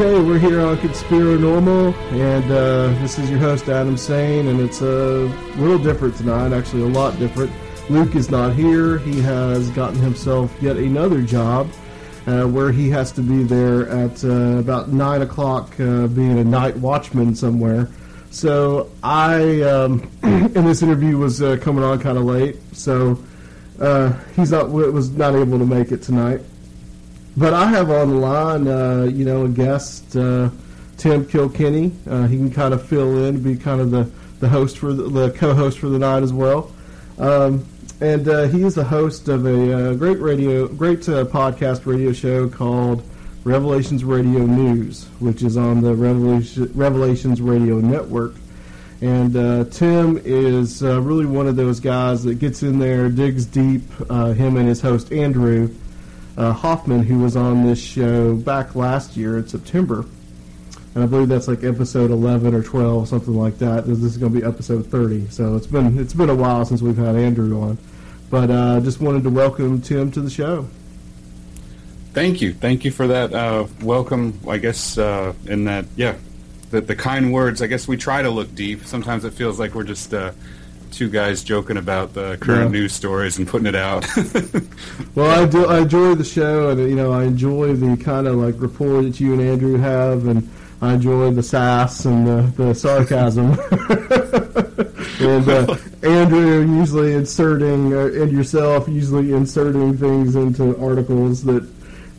Okay, we're here on Conspiro Normal, and uh, this is your host Adam Sane, and it's a little different tonight, actually a lot different. Luke is not here. He has gotten himself yet another job uh, where he has to be there at uh, about 9 o'clock, uh, being a night watchman somewhere. So I, um, in this interview, was uh, coming on kind of late, so he's not was not able to make it tonight. But I have on the line, uh, you know, a guest, uh, Tim Kilkenny. Uh, he can kind of fill in, be kind of the, the host for the, the co-host for the night as well. Um, and uh, he is the host of a uh, great radio, great uh, podcast radio show called Revelations Radio News, which is on the Revelation, Revelations Radio Network. And uh, Tim is uh, really one of those guys that gets in there, digs deep. Uh, him and his host Andrew uh, Hoffman, who was on this show back last year in September. And I believe that's like episode 11 or 12, something like that. This is going to be episode 30. So it's been it's been a while since we've had Andrew on. But uh, just wanted to welcome Tim to the show. Thank you, thank you for that uh, welcome. I guess uh, in that, yeah, the, the kind words. I guess we try to look deep. Sometimes it feels like we're just uh, two guys joking about the current yeah. news stories and putting it out. well, I do. I enjoy the show, and you know, I enjoy the kind of like rapport that you and Andrew have, and I enjoy the sass and the, the sarcasm. and uh, Andrew usually inserting, uh, and yourself usually inserting things into articles that.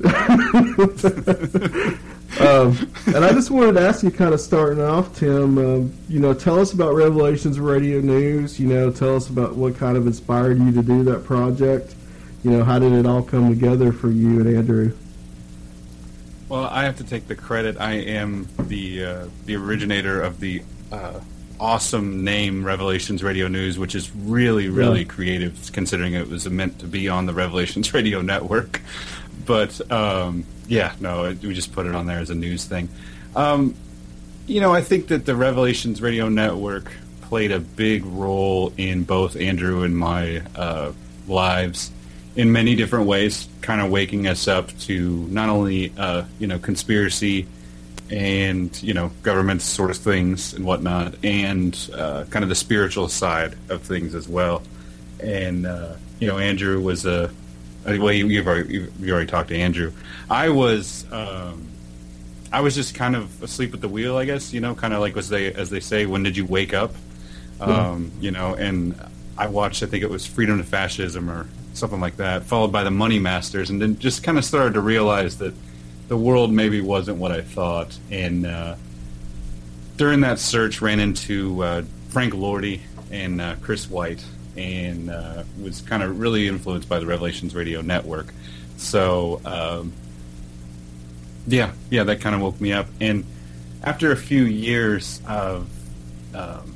Um, and I just wanted to ask you, kind of starting off, Tim. Um, you know, tell us about Revelations Radio News. You know, tell us about what kind of inspired you to do that project. You know, how did it all come together for you and Andrew? Well, I have to take the credit. I am the uh, the originator of the uh, awesome name Revelations Radio News, which is really, really yeah. creative, considering it was meant to be on the Revelations Radio Network. But um, yeah, no, it, we just put it on there as a news thing. Um, you know, I think that the Revelations Radio Network played a big role in both Andrew and my uh, lives in many different ways, kind of waking us up to not only uh, you know conspiracy and you know government sort of things and whatnot, and uh, kind of the spiritual side of things as well. And uh, you know, Andrew was a well, you, have already you've already talked to Andrew. I was um, I was just kind of asleep at the wheel, I guess. You know, kind of like as they as they say, when did you wake up? Um, You know, and I watched. I think it was Freedom to Fascism or something like that, followed by the Money Masters, and then just kind of started to realize that the world maybe wasn't what I thought, and uh, during that search, ran into uh, Frank Lordy and uh, Chris White, and uh, was kind of really influenced by the Revelations Radio Network. So, um, yeah, yeah, that kind of woke me up. And after a few years of, um,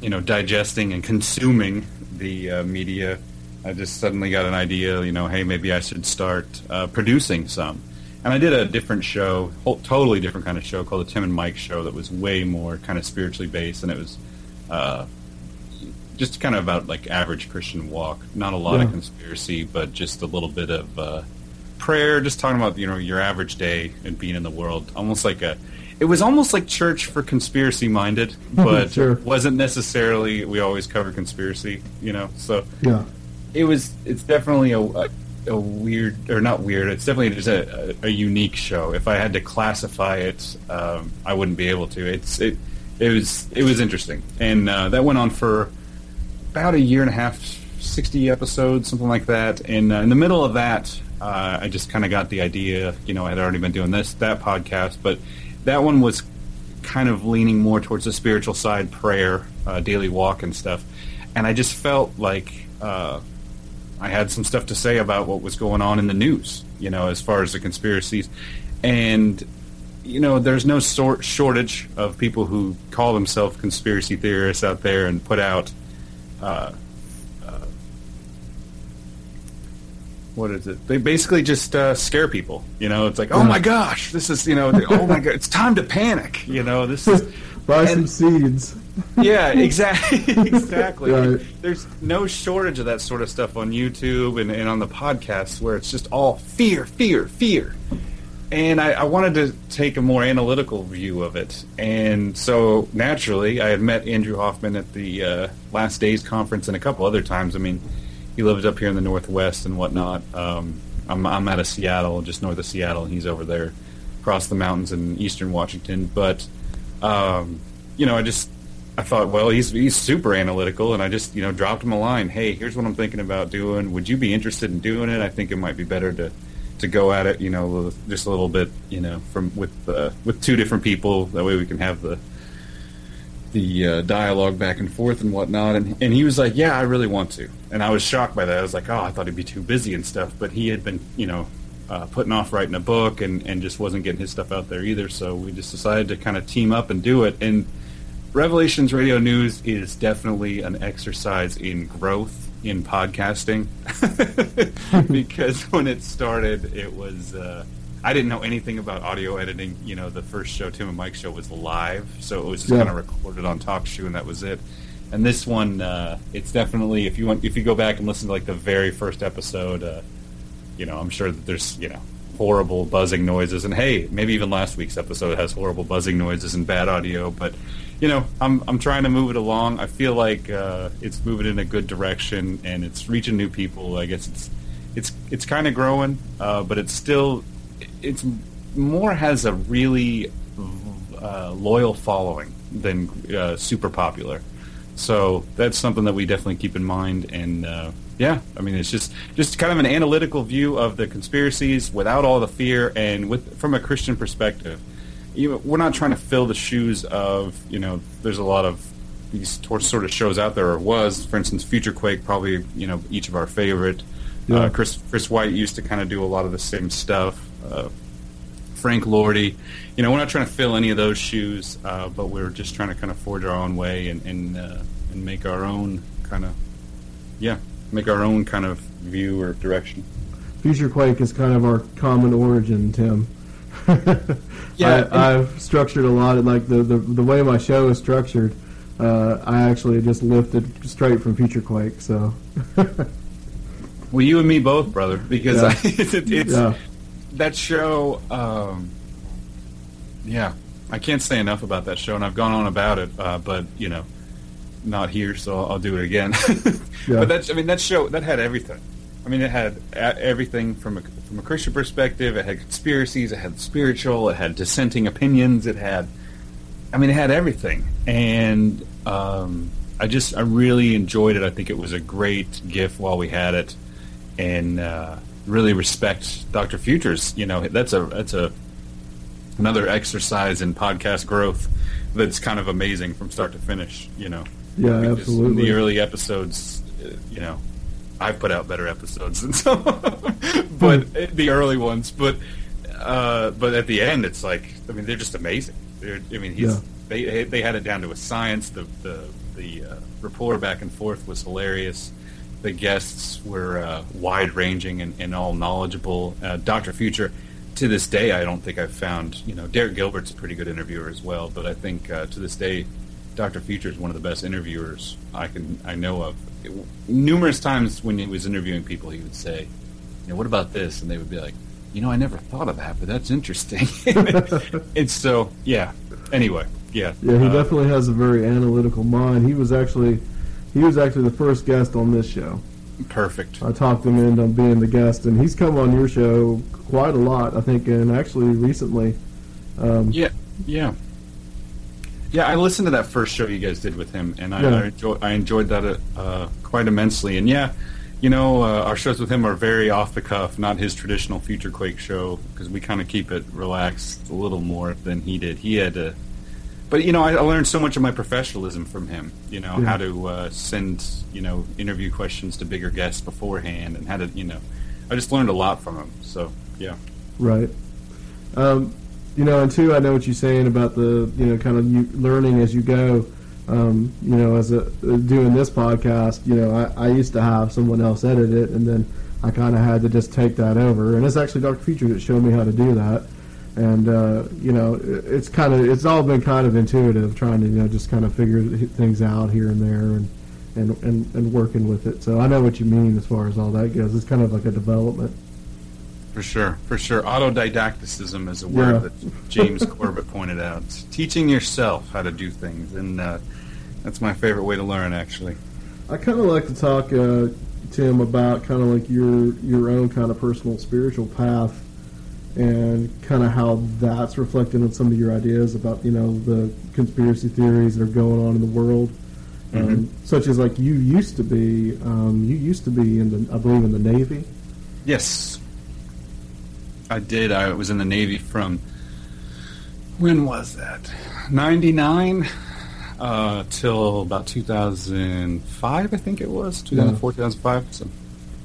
you know, digesting and consuming the uh, media, I just suddenly got an idea. You know, hey, maybe I should start uh, producing some. And I did a different show, whole, totally different kind of show called the Tim and Mike Show that was way more kind of spiritually based, and it was uh, just kind of about like average Christian walk. Not a lot yeah. of conspiracy, but just a little bit of uh, prayer. Just talking about you know your average day and being in the world, almost like a. It was almost like church for conspiracy minded, but sure. wasn't necessarily. We always cover conspiracy, you know. So yeah, it was. It's definitely a, a a weird or not weird. It's definitely just a, a, a unique show. If I had to classify it, um, I wouldn't be able to. It's it it was it was interesting, and uh, that went on for about a year and a half, sixty episodes, something like that. And uh, in the middle of that, uh, I just kind of got the idea. You know, I had already been doing this that podcast, but that one was kind of leaning more towards the spiritual side, prayer, uh, daily walk, and stuff. And I just felt like uh, I had some stuff to say about what was going on in the news, you know, as far as the conspiracies. And, you know, there's no sort shortage of people who call themselves conspiracy theorists out there and put out, uh, uh, what is it? They basically just uh, scare people. You know, it's like, oh my gosh, this is, you know, oh my god, it's time to panic. You know, this is buy some seeds yeah, exactly. exactly. Right. There's no shortage of that sort of stuff on YouTube and, and on the podcasts where it's just all fear, fear, fear. And I, I, wanted to take a more analytical view of it. And so naturally, I had met Andrew Hoffman at the uh, Last Days conference and a couple other times. I mean, he lives up here in the Northwest and whatnot. Um, I'm, I'm out of Seattle, just north of Seattle, and he's over there across the mountains in eastern Washington. But, um, you know, I just I thought, well, he's he's super analytical, and I just you know dropped him a line. Hey, here's what I'm thinking about doing. Would you be interested in doing it? I think it might be better to to go at it, you know, just a little bit, you know, from with uh, with two different people. That way we can have the the uh, dialogue back and forth and whatnot. And and he was like, yeah, I really want to. And I was shocked by that. I was like, oh, I thought he'd be too busy and stuff. But he had been, you know. Uh, putting off writing a book and, and just wasn't getting his stuff out there either. So we just decided to kind of team up and do it. And Revelations Radio News is definitely an exercise in growth in podcasting because when it started, it was uh, I didn't know anything about audio editing. You know, the first show, Tim and Mike show, was live, so it was just yeah. kind of recorded on TalkShoe, and that was it. And this one, uh, it's definitely if you want if you go back and listen to like the very first episode, uh, you know, I'm sure that there's you know horrible buzzing noises, and hey, maybe even last week's episode has horrible buzzing noises and bad audio, but you know, I'm I'm trying to move it along. I feel like uh, it's moving in a good direction and it's reaching new people. I guess it's it's it's kind of growing, uh, but it's still it's more has a really uh, loyal following than uh, super popular. So that's something that we definitely keep in mind. And uh, yeah, I mean, it's just just kind of an analytical view of the conspiracies without all the fear and with from a Christian perspective you, we're not trying to fill the shoes of you know. There's a lot of these sort of shows out there, or was, for instance, Future Quake, probably you know each of our favorite. Yeah. Uh, Chris Chris White used to kind of do a lot of the same stuff. Uh, Frank Lordy, you know, we're not trying to fill any of those shoes, uh, but we're just trying to kind of forge our own way and and, uh, and make our own kind of, yeah, make our own kind of view or direction. Future Quake is kind of our common origin, Tim. Yeah, I, have structured a lot of like the, the the way my show is structured. Uh, I actually just lifted straight from Future Quake. So. well, you and me both, brother, because yeah. I, it's, it's yeah. that show. Um, yeah, I can't say enough about that show, and I've gone on about it, uh, but you know, not here, so I'll, I'll do it again. yeah. But that's, I mean, that show that had everything. I mean, it had everything from a, from a Christian perspective. It had conspiracies. It had spiritual. It had dissenting opinions. It had, I mean, it had everything. And um, I just, I really enjoyed it. I think it was a great gift while we had it, and uh, really respect Doctor Futures. You know, that's a that's a another exercise in podcast growth that's kind of amazing from start to finish. You know, Yeah, absolutely. The early episodes, uh, you know, I've put out better episodes than some, but the early ones. But uh, but at the end, it's like I mean, they're just amazing. They're, I mean, he's Yeah. they they had it down to a science. The the the uh, rapport back and forth was hilarious. The guests were uh, wide ranging and, and all knowledgeable. Uh, Doctor Future, to this day, I don't think I've found you know Derek Gilbert's a pretty good interviewer as well. But I think uh, to this day, Doctor Future is one of the best interviewers I can I know of. numerous times when he was interviewing people, he would say, "You know, what about this?" And they would be like, "You know, I never thought of that, but that's interesting." and so, yeah. Anyway, yeah. Yeah, he Uh, definitely has a very analytical mind. He was actually he was actually the first guest on this show. perfect. I talked him into being the guest, and he's come on your show quite a lot, I think, and actually recently. Um, Yeah, yeah, yeah. I listened to that first show you guys did with him, and I, Yeah. I, enjoy, I enjoyed that uh, quite immensely. And yeah, you know, uh, our shows with him are very off the cuff, not his traditional Future Quake show, because we kind of keep it relaxed a little more than he did. He had to. But you know, I, I learned so much of my professionalism from him. You know, Yeah. how to uh, send you know interview questions to bigger guests beforehand, and how to you know, I just learned a lot from him. So yeah, Right. Um, you know, and two, I know what you're saying about the, you know, kind of you learning as you go. Um, you know, as a doing this podcast, you know, I, I used to have someone else edit it, and then I kind of had to just take that over. And it's actually Dr. Future that showed me how to do that. And uh, you know, it- it's kind of it's all been kind of intuitive, trying to you know just kind of figure things out here and there, and and and, and working with it. So I know what you mean as far as all that goes. It's kind of like a development. For sure, for sure. Autodidacticism is a word Yeah. that James Corbett pointed out. It's teaching yourself how to do things, and uh, that's my favorite way to learn, actually. I kind of like to talk, uh, Tim, about kind of like your your own kind of personal spiritual path, and kind of how that's reflected in some of your ideas about you know the conspiracy theories that are going on in the world, um, such as like you used to be, um, you used to be in the I believe in the Navy. Yes, I did. I was in the Navy from when was that? Ninety nine uh, till about two thousand five, I think it was. 2004, 2005. So.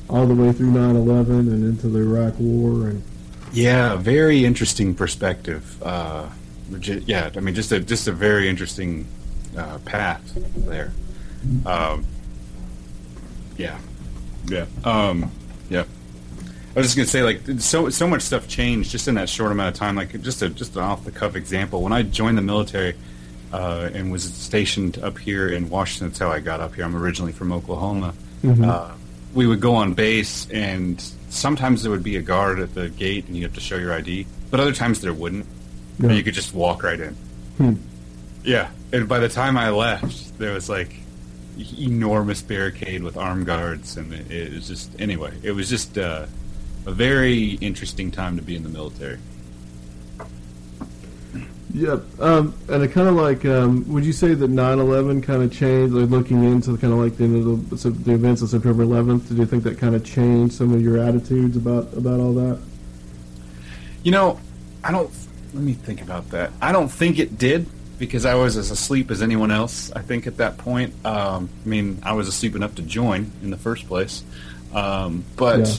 All the way through 9/11 and into the Iraq War, and Yeah, very interesting perspective. Uh, yeah, I mean, just a just a very interesting uh, path there. Um, yeah, yeah, um, yeah. I was just gonna say, like, so so much stuff changed just in that short amount of time. Like, just a just an off the cuff example. When I joined the military uh, and was stationed up here in Washington, that's how I got up here. I'm originally from Oklahoma. Uh, we would go on base, and sometimes there would be a guard at the gate, and you have to show your ID. But other times there wouldn't, Yeah. and you could just walk right in. Hmm. Yeah, and by the time I left, there was like enormous barricade with armed guards, and it, it was just anyway. It was just uh, a very interesting time to be in the military. Yep. Um, and it kind of like, um, would you say that 9/11 kind of changed, like looking into kind of like the, the, so the events of September 11th? Did you think that kind of changed some of your attitudes about about all that? You know, I don't. Let me think about that. I don't think it did because I was as asleep as anyone else. I think at that point. Um, I mean, I was asleep enough to join in the first place, um, but. Yeah.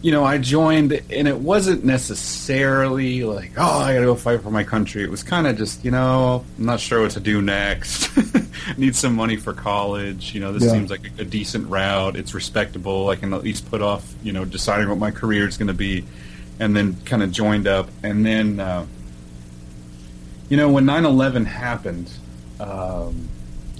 You know, I joined, and it wasn't necessarily like, "Oh, I got to go fight for my country." It was kind of just, you know, I'm not sure what to do next. Need some money for college. You know, this Yeah. seems like a, a decent route. It's respectable. I can at least put off, you know, deciding what my career is going to be and then kind of joined up. And then, uh, you know, when 9/11 happened, um,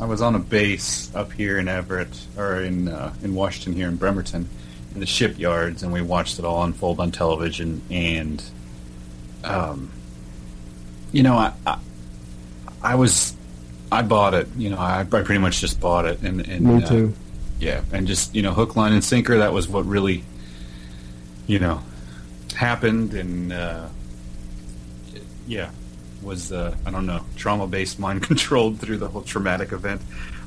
I was on a base up here in Everett or in uh, in Washington here in Bremerton, in the shipyards, and we watched it all unfold on television. And, um, you know, I, I I was I bought it. You know, I, I pretty much just bought it. And, and Me uh, too. yeah, and just you know, hook, line, and sinker. That was what really, you know, happened, and uh, yeah, was uh, I don't know, trauma based, mind controlled through the whole traumatic event.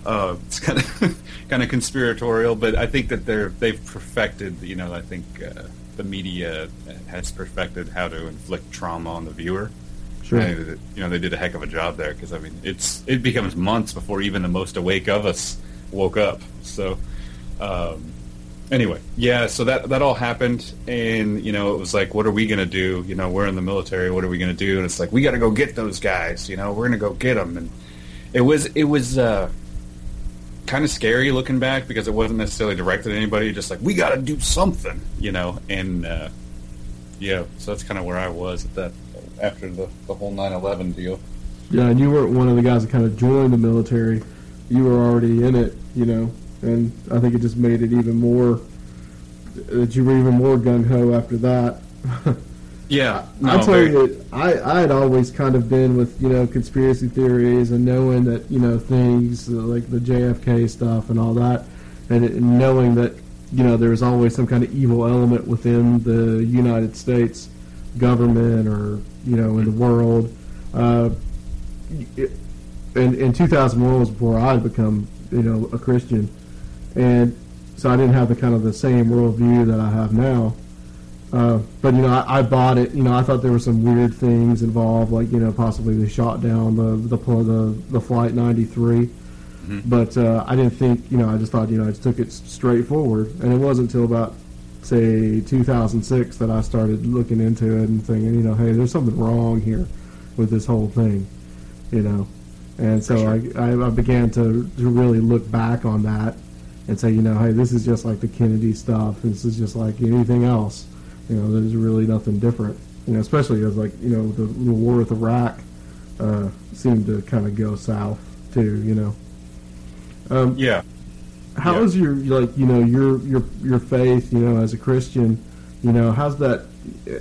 Uh, it's kind of kind of conspiratorial, but I think that they're they've perfected. You know, I think uh, the media has perfected how to inflict trauma on the viewer. Sure. And, you know, they did a heck of a job there because I mean, it's it becomes months before even the most awake of us woke up. So, um, anyway, yeah. So that that all happened, and you know, it was like, what are we gonna do? You know, we're in the military. What are we gonna do? And it's like, we got to go get those guys. You know, we're gonna go get them. And it was it was. Uh, kind of scary looking back because it wasn't necessarily directed at anybody. Just like we got to do something, you know. And uh, yeah, so that's kind of where I was at that after the the whole 9/11 deal. Yeah, and you weren't one of the guys that kind of joined the military. You were already in it, you know, and I think it just made it even more that you were even more gung ho after that. Yeah, I tell very... you, I I had always kind of been with you know conspiracy theories and knowing that you know things like the JFK stuff and all that, and, it, and knowing that you know there was always some kind of evil element within the United States government or you know in the world. Uh, it, in, in 2001 was before I had become you know a Christian, and so I didn't have the kind of the same worldview that I have now. Uh, but you know, I, I, bought it. You know, I thought there were some weird things involved, like you know, possibly they shot down the the the, the flight 93. Mm-hmm. But uh, I didn't think, you know, I just thought, you know, I just took it straightforward, and it wasn't until about say 2006 that I started looking into it and thinking, you know, hey, there's something wrong here with this whole thing, you know. And so sure. I, I began to, to really look back on that and say, you know, hey, this is just like the Kennedy stuff. This is just like anything else you know, there's really nothing different. You know, especially as like you know the, the war with Iraq uh, seemed to kind of go south too. You know. Um, yeah. How yeah. is your like you know your your your faith you know as a Christian you know how's that uh,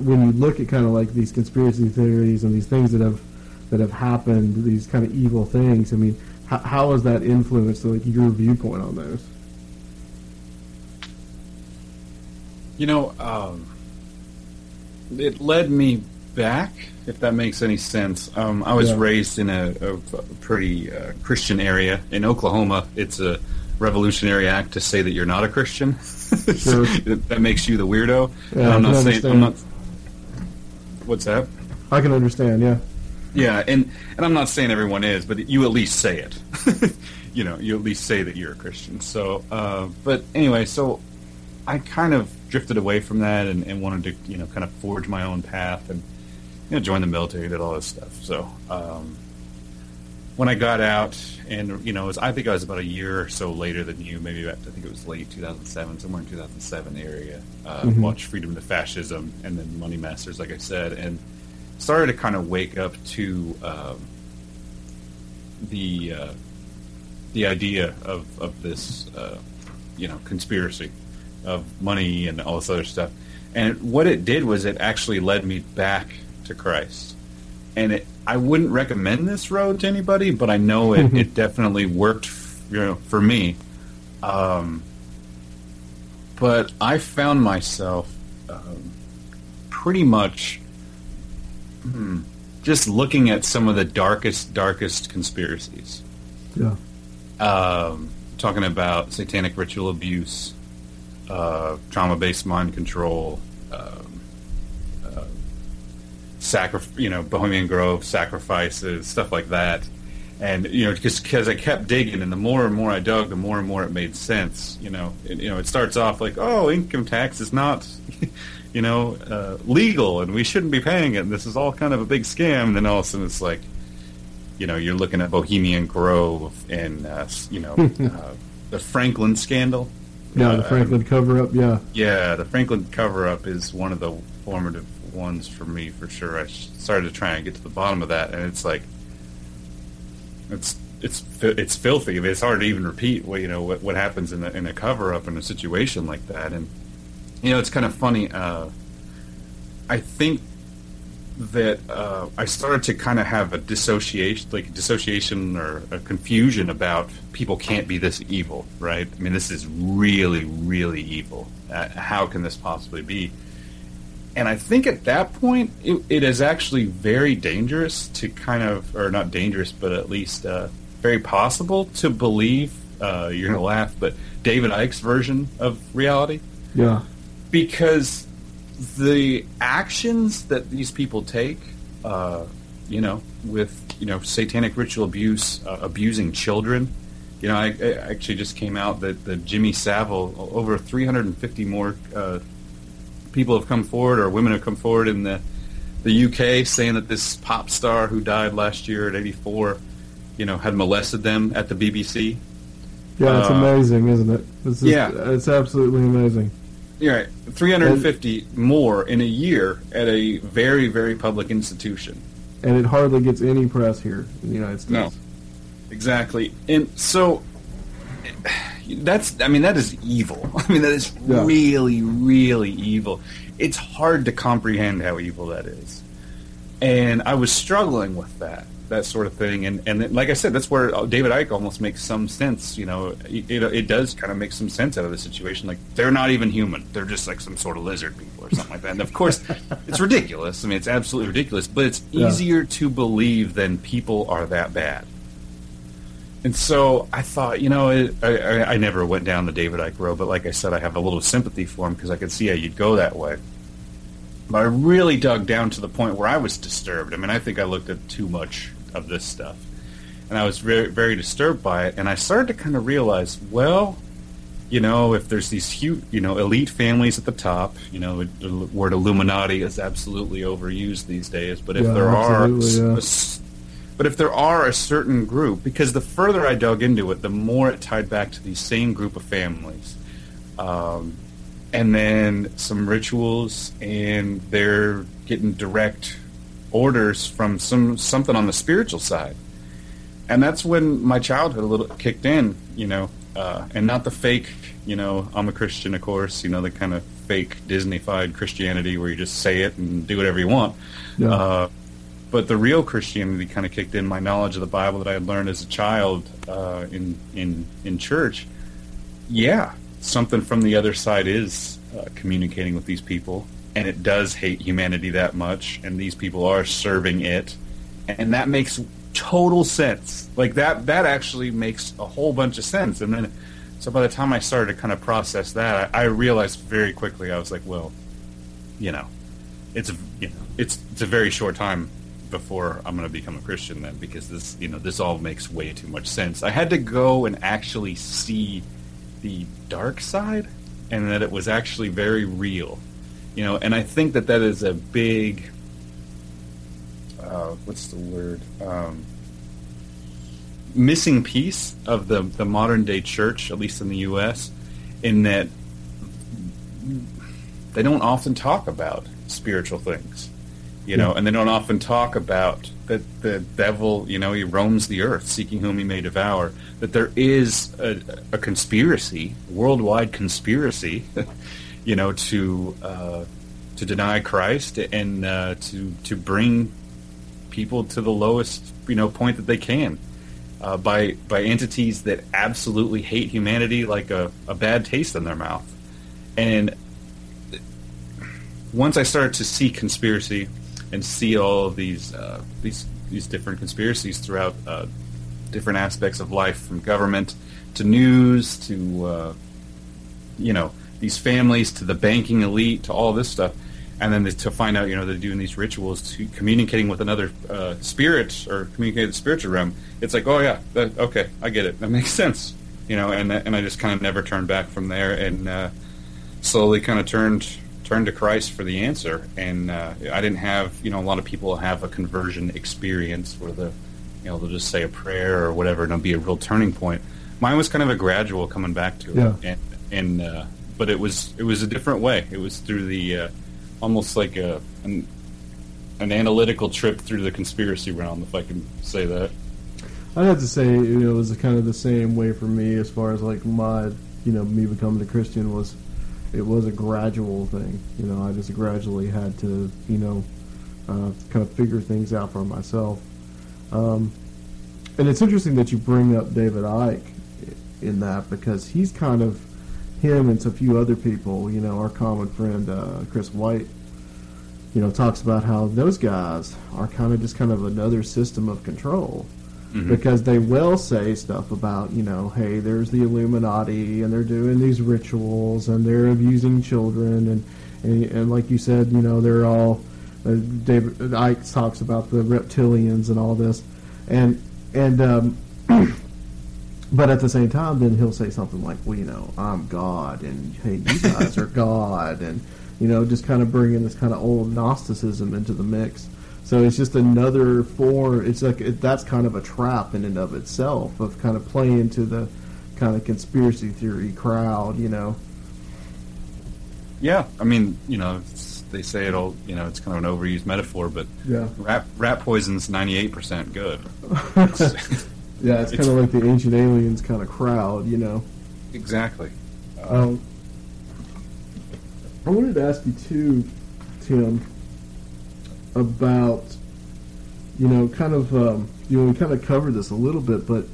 when you look at kind of like these conspiracy theories and these things that have that have happened these kind of evil things I mean how, how has that influenced like your viewpoint on those? You know, um, it led me back, if that makes any sense. Um, I was yeah. raised in a, a pretty uh, Christian area in Oklahoma. It's a revolutionary act to say that you're not a Christian. Sure. that makes you the weirdo. Yeah, I'm not saying. I'm not. What's that? I can understand. Yeah. Yeah, and and I'm not saying everyone is, but you at least say it. you know, you at least say that you're a Christian. So, uh, but anyway, so I kind of drifted away from that and, and, wanted to, you know, kind of forge my own path and, you know, join the military, did all this stuff. So um, when I got out, and you know, was, I think I was about a year or so later than you, maybe about, I think it was late 2007, somewhere in 2007 area. Uh, mm-hmm. Watched Freedom to Fascism and then Money Masters, like I said, and started to kind of wake up to um, the uh, the idea of of this, uh, you know, conspiracy of money and all this other stuff. And what it did was it actually led me back to Christ. And it, I wouldn't recommend this road to anybody, but I know it, it definitely worked, you know, for me. Um, but I found myself um, pretty much hmm, just looking at some of the darkest, darkest conspiracies. Yeah. Um, talking about satanic ritual abuse, uh, trauma-based mind control, um, uh, sacri- you know, Bohemian Grove sacrifices, stuff like that. And you know, just because I kept digging, and the more and more I dug, the more and more it made sense. You know, it, you know, it starts off like, oh, income tax is not, you know, uh, legal, and we shouldn't be paying it. And this is all kind of a big scam. And then all of a sudden, it's like, you know, you're looking at Bohemian Grove and uh, you know, uh, the Franklin scandal. Yeah, the Franklin uh, cover up. Yeah. Yeah, the Franklin cover up is one of the formative ones for me for sure. I started to try and get to the bottom of that, and it's like it's it's it's filthy. I mean, it's hard to even repeat what you know what, what happens in a, in a cover up in a situation like that, and you know it's kind of funny. Uh, I think that uh, I started to kind of have a dissociation, like a dissociation or a confusion about people can't be this evil, right? I mean, this is really, really evil. Uh, how can this possibly be? And I think at that point, it, it is actually very dangerous to kind of, or not dangerous, but at least uh, very possible to believe. Uh, you're going to laugh, but David Icke's version of reality. Yeah because the actions that these people take, uh, you know, with you know satanic ritual abuse, uh, abusing children. You know, I, I, actually just came out that the Jimmy Savile, over 350 more uh, people have come forward, or women have come forward in the the UK, saying that this pop star who died last year at 84, you know, had molested them at the BBC. Yeah, it's uh, amazing, isn't it? It's just, yeah, it's absolutely amazing. You're right. 350 and, more in a year at a very, very public institution. And it hardly gets any press here in the United States. No. Exactly. And so that's I mean that is evil. I mean that is yeah. really really evil. It's hard to comprehend how evil that is. And I was struggling with that that sort of thing. And and like I said, that's where David Icke almost makes some sense. You know, it, it, does kind of make some sense out of the situation. Like they're not even human; they're just like some sort of lizard people or something like that. And of course, it's ridiculous. I mean, it's absolutely ridiculous. But it's yeah. easier to believe than people are that bad. And so I thought, you know, it, I, I never went down the David Icke road, but like I said, I have a little sympathy for him because I could see how you'd go that way. But I really dug down to the point where I was disturbed. I mean, I think I looked at too much of this stuff. And I was very, very disturbed by it. And I started to kind of realize, well, you know, if there's these huge, you know, elite families at the top, you know, the word Illuminati is absolutely overused these days. But if yeah, there are, yeah. a, but if there are a certain group, because the further I dug into it, the more it tied back to the same group of families, um, and then some rituals, and they're getting direct orders from some something on the spiritual side, and that's when my childhood a little kicked in, you know, uh, and not the fake, you know, I'm a Christian, of course, you know, the kind of fake Disneyfied Christianity where you just say it and do whatever you want. Yeah. Uh, but the real Christianity kind of kicked in. My knowledge of the Bible that I had learned as a child uh, in in in church. Yeah, something from the other side is uh, communicating with these people, and it does hate humanity that much, and these people are serving it, and that makes total sense. Like that, that actually makes a whole bunch of sense. And then, so by the time I started to kind of process that, I, I realized very quickly. I was like, well, you know, it's you know, it's it's a very short time before I'm going to become a Christian then, because this you know this all makes way too much sense. I had to go and actually see the dark side, and that it was actually very real you know, and I think that that is a big, uh, what's the word, um, missing piece of the the modern day church, at least in the U.S., in that they don't often talk about spiritual things, you know, and they don't often talk about that the devil, you know, he roams the earth seeking whom he may devour. That there is a, a conspiracy, worldwide conspiracy, you know, to uh, to deny Christ and uh, to to bring people to the lowest you know point that they can uh, by by entities that absolutely hate humanity like a, a bad taste in their mouth. And once I started to see conspiracy and see all of these uh, these these different conspiracies throughout uh, different aspects of life, from government to news to uh, you know these families to the banking elite to all this stuff and then to find out you know they're doing these rituals to communicating with another uh, spirit or communicating the spiritual realm. It's like oh yeah that, okay i get it. That makes sense you know and and i just kind of never turned back from there and uh, slowly kind of turned turned to christ for the answer. And uh, i didn't have you know a lot of people have a conversion experience where the you know they'll just say a prayer or whatever and it'll be a real turning point. Mine was kind of a gradual coming back to yeah. it and and uh, but it was it was a different way it was through the uh, almost like a an, an analytical trip through the conspiracy realm, if I can say that. I'd have to say you know, it was kind of the same way for me as far as like my you know me becoming a Christian was it was a gradual thing. You know, I just gradually had to you know uh, kind of figure things out for myself. Um, and it's interesting that you bring up David Icke in that because he's kind of him and a few other people, you know, our common friend uh, Chris White, you know, talks about how those guys are kind of just kind of another system of control. mm-hmm. because they will say stuff about you know, hey, there's the Illuminati and they're doing these rituals and they're abusing children and and, and like you said, you know, they're all. Uh, David Icke talks about the reptilians and all this, and and um, but at the same time, then he'll say something like, "Well, you know, I'm God, and hey, you guys are God," and you know, just kind of bringing this kind of old Gnosticism into the mix. So it's just another form. It's like it, that's kind of a trap in and of itself of kind of playing to the kind of conspiracy theory crowd, you know. Yeah, I mean, you know, they say it all. You know, it's kind of an overused metaphor, but yeah, rat rat poison's ninety eight percent good. yeah, it's, it's kind of like the ancient aliens kind of crowd, you know. Exactly. Um, I wanted to ask you too, Tim, about you know, kind of um, you know, we kind of covered this a little bit, but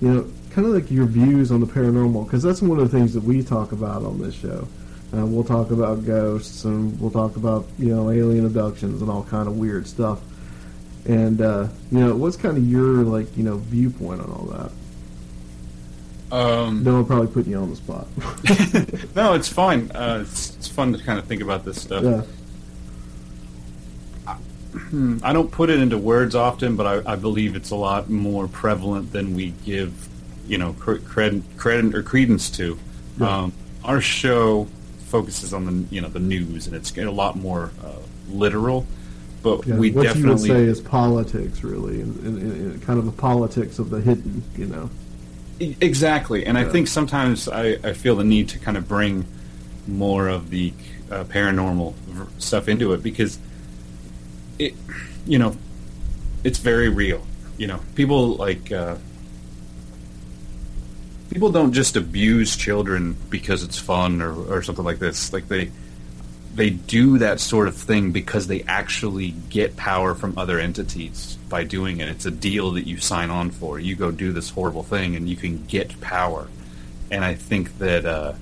you know, kind of like your views on the paranormal, because that's one of the things that we talk about on this show. Uh, we'll talk about ghosts, and we'll talk about you know alien abductions and all kind of weird stuff. And uh, you know, what's kind of your like you know viewpoint on all that? Um, no, I'm probably putting you on the spot. no, it's fine. Uh, it's, it's, fun to kind of think about this stuff. Yeah. I, hmm, I don't put it into words often, but I, I, believe it's a lot more prevalent than we give, you know, credit, credit or credence to. Yeah. Um, our show focuses on the you know the news, and it's a lot more uh, literal. But yeah, we what definitely you would say is politics, really, and, and, and, kind of the politics of the hidden, you know. Exactly, and yeah. I think sometimes I, I feel the need to kind of bring more of the uh, paranormal stuff into it because it, you know, it's very real. You know, people like uh, people don't just abuse children because it's fun or, or something like this. Like they they do that sort of thing because they actually get power from other entities by doing it. It's a deal that you sign on for. You go do this horrible thing and you can get power. And I think that uh,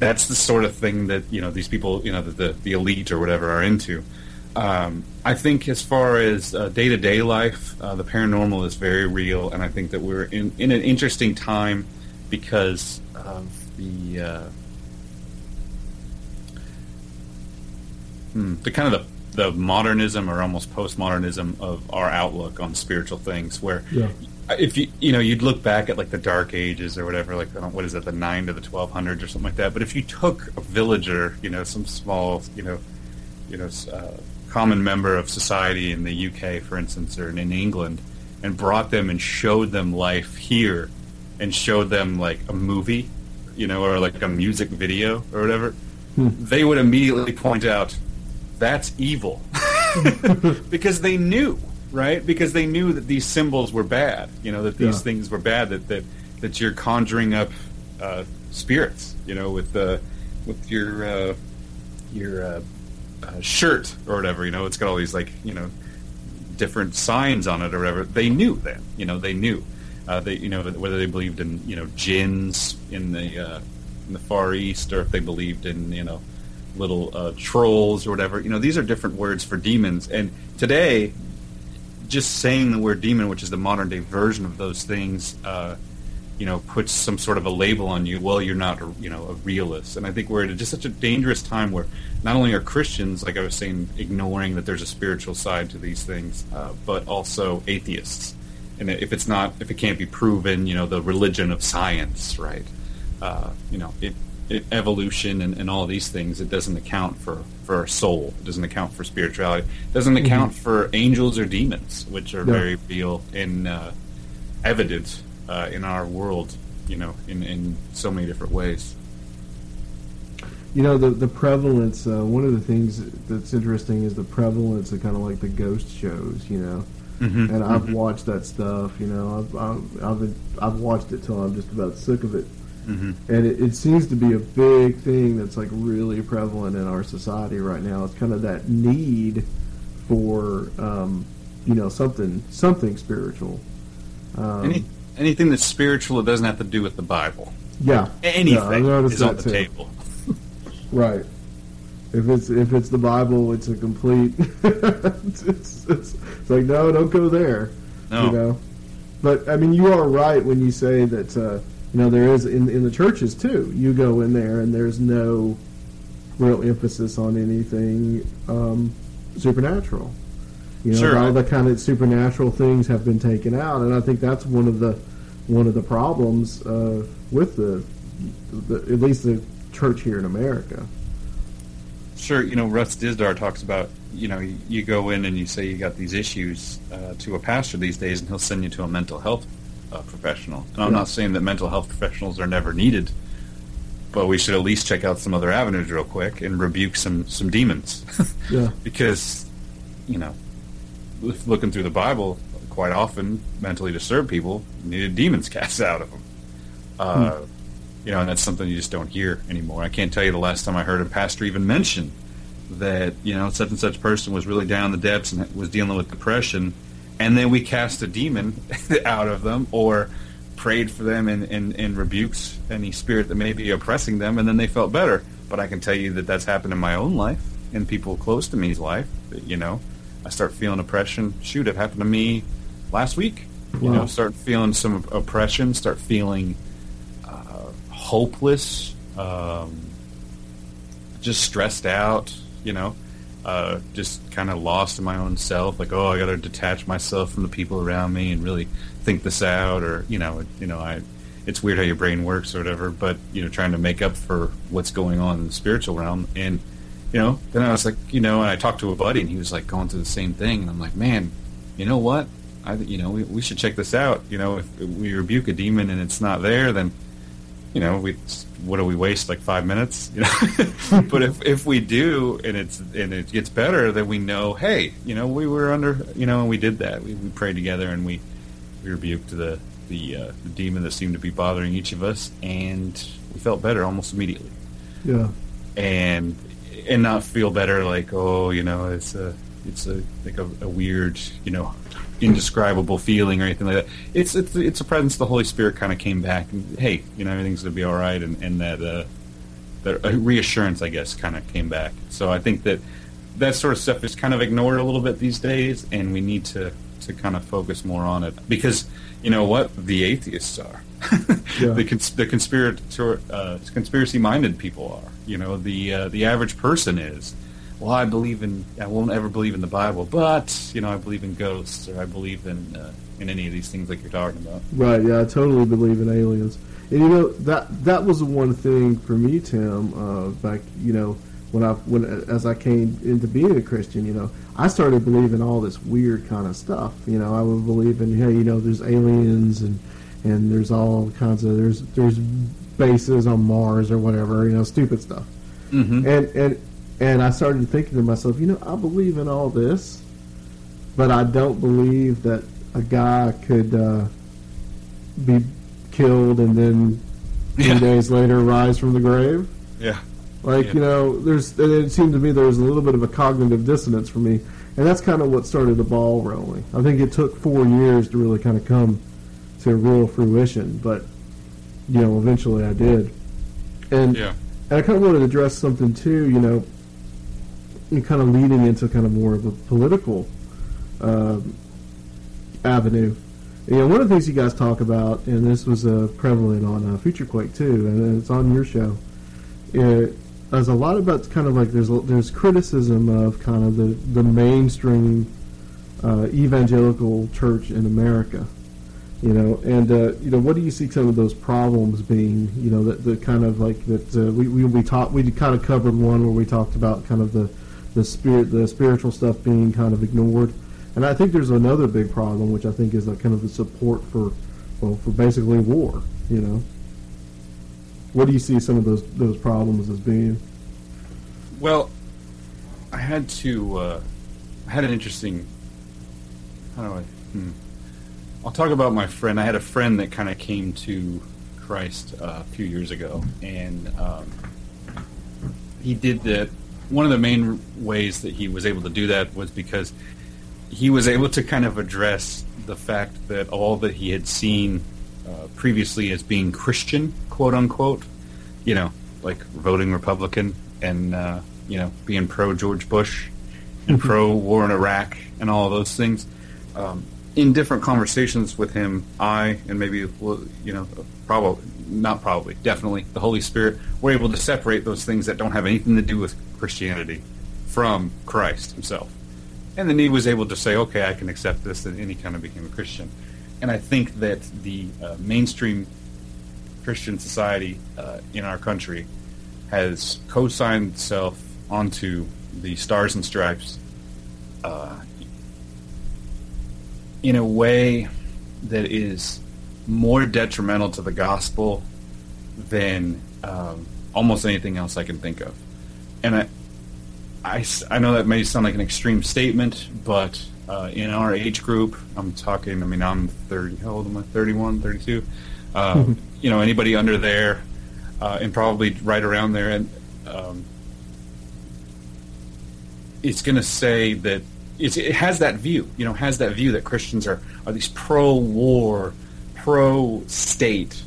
that's the sort of thing that you know these people, you know, the the, the elite or whatever are into. Um, I think as far as day to day life, uh, the paranormal is very real, and I think that we're in, in an interesting time because of the uh, the kind of the, the modernism or almost postmodernism of our outlook on spiritual things, where yeah. if you you know you'd look back at like the Dark Ages or whatever, like what is it, the nine to the twelve hundreds or something like that. But if you took a villager, you know, some small, you know, you know. Uh, common member of society in the UK, for instance, or in England, and brought them and showed them life here, and showed them like a movie, you know, or like a music video or whatever, hmm. they would immediately point out that's evil because they knew, right? Because they knew that these symbols were bad, you know, that these yeah. things were bad, that that that you're conjuring up uh, spirits, you know, with the with your uh, your uh, uh, shirt or whatever. You know, it's got all these like you know different signs on it or whatever. They knew then. You know, they knew. Uh, they you know whether they believed in you know jinns in the uh, in the Far East or if they believed in you know little uh, trolls or whatever. You know, these are different words for demons. And today, just saying the word demon, which is the modern day version of those things, uh, you know, puts some sort of a label on you. Well, you're not, a, you know, a realist. And I think we're at just such a dangerous time where not only are Christians, like I was saying, ignoring that there's a spiritual side to these things, uh, but also atheists. And if it's not, if it can't be proven, you know, the religion of science, right? Uh, you know, it, evolution and, and all these things, it doesn't account for for soul. It doesn't account for spirituality. It doesn't mm-hmm. account mm-hmm. for angels or demons, which are very real and uh, evident uh, in our world, you know, in, in so many different ways. You know, the the prevalence. Uh, one of the things that's interesting is the prevalence of kind of like the ghost shows. You know, mm-hmm. and I've mm-hmm. watched that stuff. You know, I've I've, I've, I've watched it till I'm just about sick of it. Mm-hmm. And it, it, seems to be a big thing that's like really prevalent in our society right now. It's kind of that need for um, you know something something spiritual. Um, Any, anything that's spiritual that doesn't have to do with the Bible. Yeah, anything yeah, is on the too. table. right. If it's if it's the Bible, it's a complete. it's, it's, it's, like no, don't go there. No. You know, but I mean, you are right when you say that. Uh, you know, there is in in the churches too. You go in there and there's no real emphasis on anything um, supernatural. You know, Sure. all the kind of supernatural things have been taken out, and I think that's one of the one of the problems uh, with the, the at least the church here in America. Sure, you know, Russ Dizdar talks about, you know, you, go in and you say you got these issues uh, to a pastor these days, and he'll send you to a mental health uh, professional. And I'm Yeah. not saying that mental health professionals are never needed, but we should at least check out some other avenues real quick and rebuke some some demons, Yeah, because, you know, looking through the Bible, quite often mentally disturbed people needed demons cast out of them. Uh, You know, and that's something you just don't hear anymore. I can't tell you the last time I heard a pastor even mention that you know such and such person was really down in the depths and was dealing with depression, and then we cast a demon out of them or prayed for them and, and, and rebuked any spirit that may be oppressing them, and then they felt better. But I can tell you that that's happened in my own life and people close to me's life. That, you know, I start feeling oppression. Shoot, it happened to me last week. You know, start feeling some oppression. Start feeling uh, hopeless. Um, just stressed out, you know, uh, just kind of lost in my own self. Like, oh, I got to detach myself from the people around me and really think this out, or you know, you know, I. It's weird how your brain works or whatever, but you know, trying to make up for what's going on in the spiritual realm, and you know, then I was like, you know, and I talked to a buddy, and he was like going through the same thing, and I'm like, man, you know what? I, you know, we, we should check this out. You know, if we rebuke a demon and it's not there, then you know, we what do we waste like five minutes? You know, but if if we do and it's and it gets better, then we know, hey, you know, we were under, you know, and we did that. We, we prayed together and we we rebuked the the, uh, the demon that seemed to be bothering each of us, and we felt better almost immediately, yeah, and and not feel better like, oh, you know, it's a it's a like a, a weird, you know, indescribable feeling or anything like that. It's it's it's a presence. The Holy Spirit kind of came back and hey, you know, everything's gonna be all right, and and that uh, that reassurance, I guess, kind of came back. So I think that that sort of stuff is kind of ignored a little bit these days, and we need to to kind of focus more on it because you know what the atheists are. Yeah. the cons- the conspirator uh, conspiracy minded people are. You know the uh, the average person is. Well, I believe in. I won't ever believe in the Bible, but you know I believe in ghosts or I believe in uh, in any of these things like you're talking about. right. Yeah, I totally believe in aliens. And you know that that was the one thing for me, Tim. Uh, back, you know, when I when as I came into being a Christian, you know, I started believing all this weird kind of stuff. You know, I would believe in hey, you know, there's aliens and and there's all kinds of there's there's bases on Mars or whatever. You know, stupid stuff. Mm-hmm. And and and I started thinking to myself, you know, I believe in all this, but I don't believe that a guy could uh, be killed and then three Yeah. days later rise from the grave. Yeah. Like Yeah. you know, there's and it seemed to me there was a little bit of a cognitive dissonance for me, and that's kind of what started the ball rolling. I think it took four years to really kind of come to a real fruition, but you know, eventually I did. And Yeah. and I kind of wanted to address something too, you know, kind of leading into kind of more of a political um, avenue. You know, one of the things you guys talk about, and this was uh, prevalent on uh, Future Quake too, and it's on your show. It, there's a lot about kind of like there's there's criticism of kind of the the mainstream uh, evangelical church in America. You know, and uh, you know, what do you see some of those problems being? You know, that the kind of like that uh, we we we talked we kind of covered one where we talked about kind of the the spirit the spiritual stuff being kind of ignored, and I think there's another big problem which I think is kind of the support for well for basically war. You know, what do you see some of those those problems as being? Well, I had to. Uh, I had an interesting. How do I? Hmm. I'll talk about my friend. I had a friend that kind of came to Christ uh, a few years ago, and um, he did that. One of the main ways that he was able to do that was because he was able to kind of address the fact that all that he had seen uh, previously as being Christian, quote unquote, you know, like voting Republican and uh, you know being pro George Bush and pro war in Iraq and all of those things. Um, in different conversations with him, I and maybe you know probably not probably. Definitely. The Holy Spirit. Were able to separate those things that don't have anything to do with Christianity from Christ Himself, and then he was able to say, okay, I can accept this, and he kind of became a Christian. And I think that the uh, mainstream Christian society uh, in our country has co-signed itself onto the Stars and Stripes uh, in a way that is more detrimental to the gospel than um, almost anything else I can think of. And I, I, I know that may sound like an extreme statement, but uh, in our age group, I'm talking, I mean, I'm 30, how old am I? 31, 32? Um, you know, anybody under there, uh, and probably right around there, and um, it's going to say that it has that view, you know, has that view that Christians are, are these pro-war, pro-state, pro state,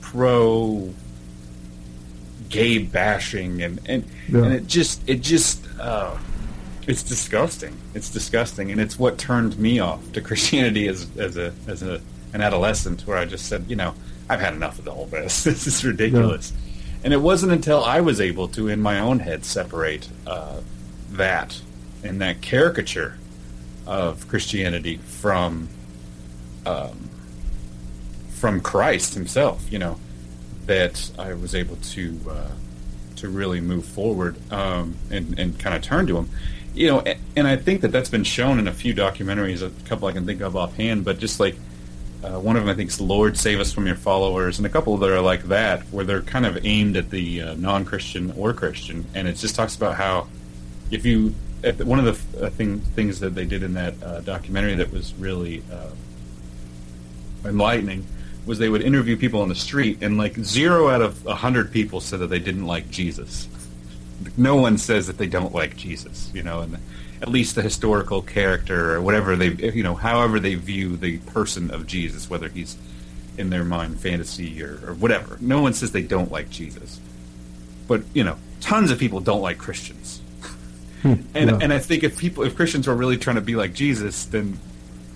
pro gay bashing and and, yeah. and it just it just uh, it's disgusting. It's disgusting, and it's what turned me off to Christianity as as a as a an adolescent, where I just said, you know, I've had enough of all this. this is ridiculous. Yeah. And it wasn't until I was able to, in my own head, separate uh, that and that caricature of Christianity from um, from Christ Himself. You know that I was able to uh, to really move forward um, and and kind of turn to Him. You know, and, and I think that that's been shown in a few documentaries, a couple I can think of offhand, but just like uh, one of them, I think, is "Lord Save Us from Your Followers," and a couple that are like that, where they're kind of aimed at the uh, non-Christian or Christian, and it just talks about how if you one of the uh, thing, things that they did in that uh, documentary that was really uh, enlightening was they would interview people on the street, and like zero out of a hundred people said that they didn't like Jesus. No one says that they don't like Jesus, you know, and at least the historical character or whatever they, you know, however they view the person of Jesus, whether he's in their mind fantasy or, or whatever. No one says they don't like Jesus, but you know, tons of people don't like Christians Hmm. and yeah. and I think if people if Christians were really trying to be like Jesus, then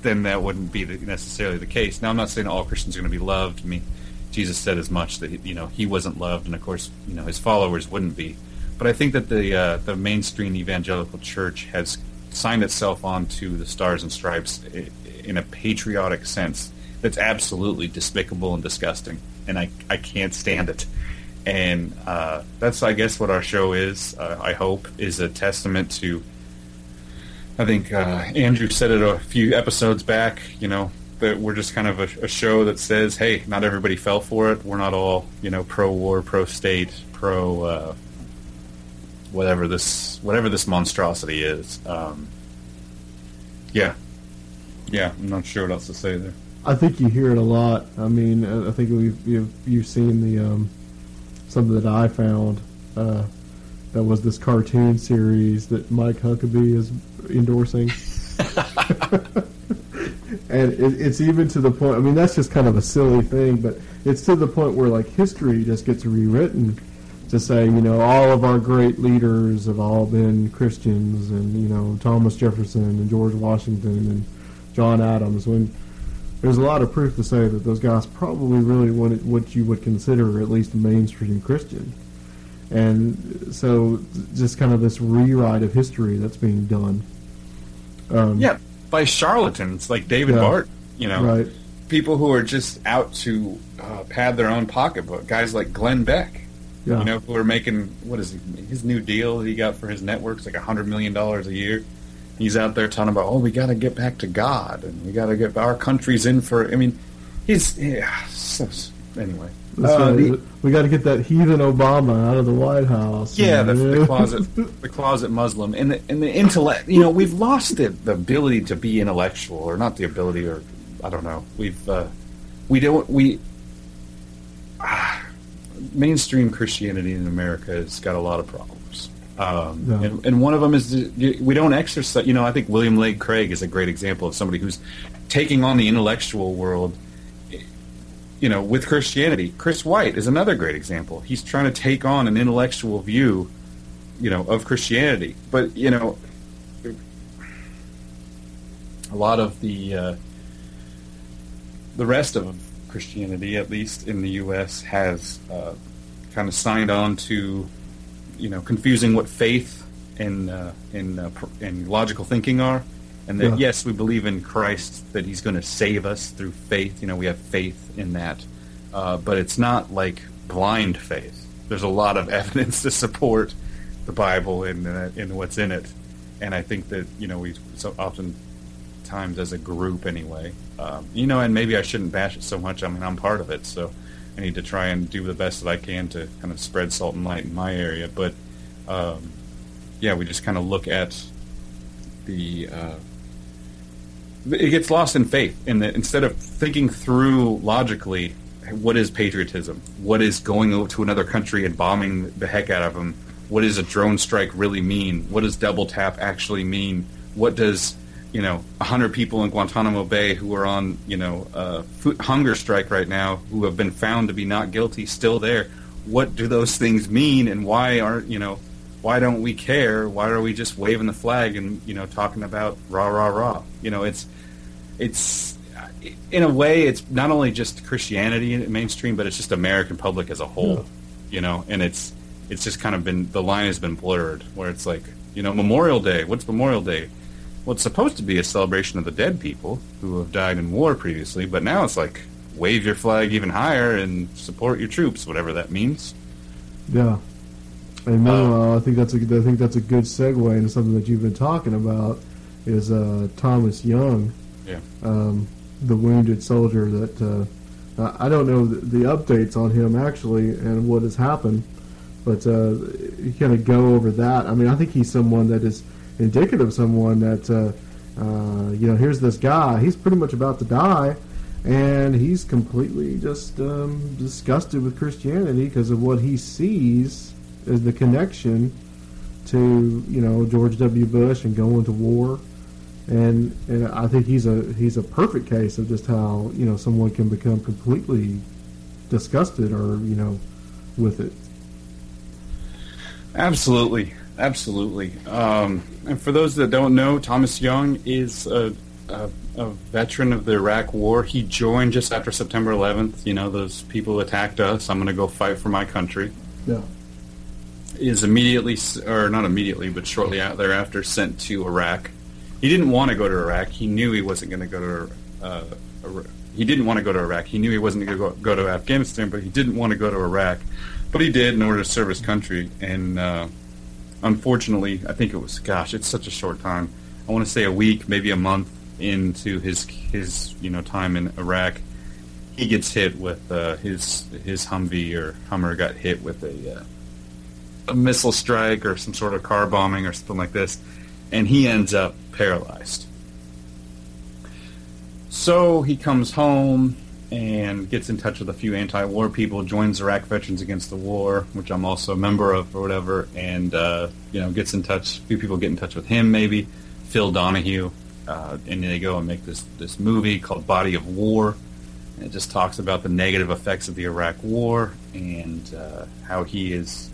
then that wouldn't be the, necessarily the case. Now I'm not saying all Christians are going to be loved. I mean, Jesus said as much that you know he wasn't loved, and of course you know his followers wouldn't be. But I think that the uh, the mainstream evangelical church has signed itself onto the stars and stripes in a patriotic sense that's absolutely despicable and disgusting, and I I can't stand it and uh, that's I guess what our show is. Uh, I hope is a testament to. I think uh, Andrew said it a few episodes back. You know that we're just kind of a, a, show that says, "Hey, not everybody fell for it. We're not all you know pro-war, pro-state, pro uh, whatever this whatever this monstrosity is." Um, yeah, yeah. I'm not sure what else to say there. I think you hear it a lot. I mean, I think we've you've, you've seen the. Um something that I found uh, that was this cartoon series that Mike Huckabee is endorsing. and it, it's even to the point. I mean, that's just kind of a silly thing, but it's to the point where like history just gets rewritten to say, you know, all of our great leaders have all been Christians, and you know, Thomas Jefferson and George Washington and John Adams. When there's a lot of proof to say that those guys probably really wanted what you would consider at least mainstream Christian. And so, just kind of this rewrite of history that's being done. Um, yeah, by charlatans like David yeah, Bart, you know, right. people who are just out to uh, pad their own pocketbook. Guys like Glenn Beck, yeah. you know, who are making what is he, his new deal that he got for his networks like a hundred million dollars a year he's out there talking about, oh, we got to get back to God and we got to get our countries in for. I mean, he's yeah. So, anyway, uh, the, we got to get that heathen Obama out of the White House. Yeah, the, the, closet, the closet Muslim, and the and the intellect. You know, we've lost the, the ability to be intellectual, or not the ability, or I don't know. We've uh, we don't we. Ah, mainstream Christianity in America has got a lot of problems. Um, yeah. and, and, one of them is we don't exercise. You know, I think William Lane Craig is a great example of somebody who's taking on the intellectual world. You know, with Christianity, Chris White is another great example. He's trying to take on an intellectual view, you know, of Christianity. But you know, a lot of the uh, the rest of Christianity, at least in the U.S., has uh, kind of signed on to, you know, confusing what faith and uh, and uh, and logical thinking are, and that yeah. yes, we believe in Christ that He's going to save us through faith. You know, we have faith in that, uh, but it's not like blind faith. There's a lot of evidence to support the Bible and and what's in it, and I think that you know we so often times as a group anyway. Um, you know, and maybe I shouldn't bash it so much. I mean, I'm part of it, so I need to try and do the best that I can to kind of spread salt and light in my area. But um, yeah, we just kind of look at the. Uh, it gets lost in faith, in that instead of thinking through logically, what is patriotism? What is going to another country and bombing the heck out of them? What does a drone strike really mean? What does double tap actually mean? What does you know, 100 people in Guantanamo Bay who are on, you know, uh, hunger strike right now who have been found to be not guilty still there. What do those things mean and why aren't, you know, why don't we care? Why are we just waving the flag and, you know, talking about rah, rah, rah? You know, it's, it's, in a way, it's not only just Christianity in mainstream, but it's just American public as a whole, yeah. you know, and it's, it's just kind of been, the line has been blurred where it's like, you know, Memorial Day, what's Memorial Day? well, it's supposed to be a celebration of the dead people who have died in war previously, but now it's like wave your flag even higher and support your troops, whatever that means. Yeah, and meanwhile, uh, I think that's a I think that's a good segue into something that you've been talking about is uh, Thomas Young, yeah, um, the wounded soldier that uh, I don't know the, the, updates on him actually and what has happened, but uh, you kind of go over that. I mean, I think he's someone that is indicative of someone that uh, uh, you know here's this guy he's pretty much about to die and he's completely just um, disgusted with Christianity because of what he sees as the connection to you know George W. Bush and going to war, and and I think he's a he's a perfect case of just how you know someone can become completely disgusted or you know with it. Absolutely, Absolutely. Um, and for those that don't know, Thomas Young is a, a, a, veteran of the Iraq War. He joined just after September 11th. You know, those people attacked us. I'm going to go fight for my country. Yeah. Is immediately, or not immediately, but shortly thereafter, sent to Iraq. He didn't want to go to Iraq. He knew he wasn't going to go to. Uh, he didn't want to go to Iraq. He knew he wasn't going to go, to Afghanistan, but he didn't want to go to Iraq. But he did in order to serve his country, and uh, unfortunately, I think it was gosh, it's such a short time. I want to say a week, maybe a month into his his you know time in Iraq, he gets hit with uh, his his Humvee or Hummer got hit with a uh, a missile strike or some sort of car bombing or something like this, and he ends up paralyzed. So he comes home and gets in touch with a few anti-war people, joins Iraq Veterans Against the War, which I'm also a member of or whatever, and uh, you know gets in touch. A few people get in touch with him, maybe Phil Donahue, uh, and they go and make this this movie called Body of War. And it just talks about the negative effects of the Iraq War and uh, how he is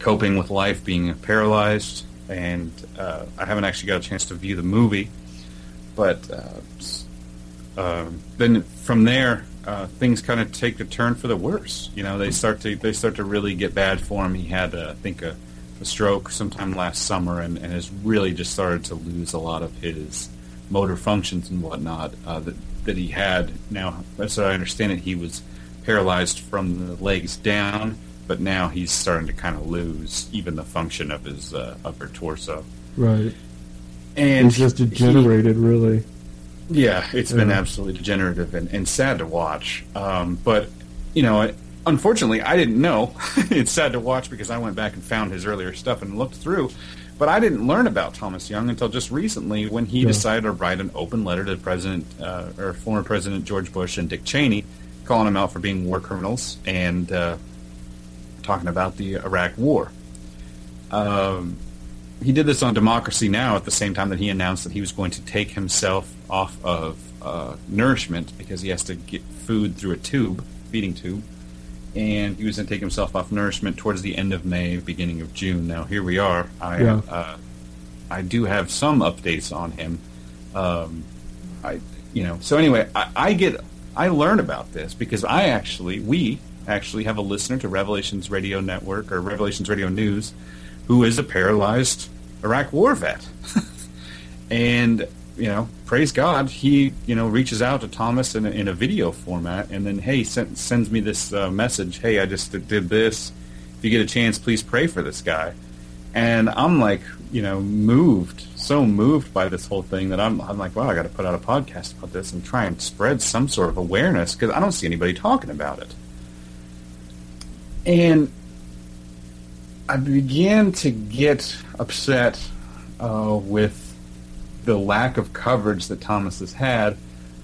coping with life being paralyzed. And uh, I haven't actually got a chance to view the movie, but uh, um, then from there, uh, things kind of take a turn for the worse. You know, they start to they start to really get bad for him. He had, uh, I think, a, a, stroke sometime last summer, and, and, has really just started to lose a lot of his motor functions and whatnot that that he had. Now, as I understand it, he was paralyzed from the legs down, but now he's starting to kind of lose even the function of his uh, upper torso. Right. And he's just degenerated, he, really. Yeah, it's yeah. been absolutely degenerative and, and sad to watch. Um, but, you know, unfortunately, I didn't know. it's sad to watch because I went back and found his earlier stuff and looked through. But I didn't learn about Thomas Young until just recently when he yeah. decided to write an open letter to President uh, or former President George Bush and Dick Cheney, calling them out for being war criminals and uh, talking about the Iraq War. Um, he did this on Democracy Now! at the same time that he announced that he was going to take himself off of uh, nourishment because he has to get food through a tube, feeding tube, and he was going to take himself off nourishment towards the end of May, beginning of June. Now here we are. I yeah. uh, I do have some updates on him. Um, I you know so anyway I, I, get I learn about this because I actually, we actually have a listener to Revelations Radio Network or Revelations Radio News who is a paralyzed Iraq war vet. and, you know, praise God, he, you know, reaches out to Thomas in a, in a video format and then, hey, send, sends me this uh, message, hey, I just did this. If you get a chance, please pray for this guy. And I'm like, you know, moved, so moved by this whole thing that I'm, I'm like, wow, I got to put out a podcast about this and try and spread some sort of awareness because I don't see anybody talking about it. And I began to get upset uh, with the lack of coverage that Thomas has had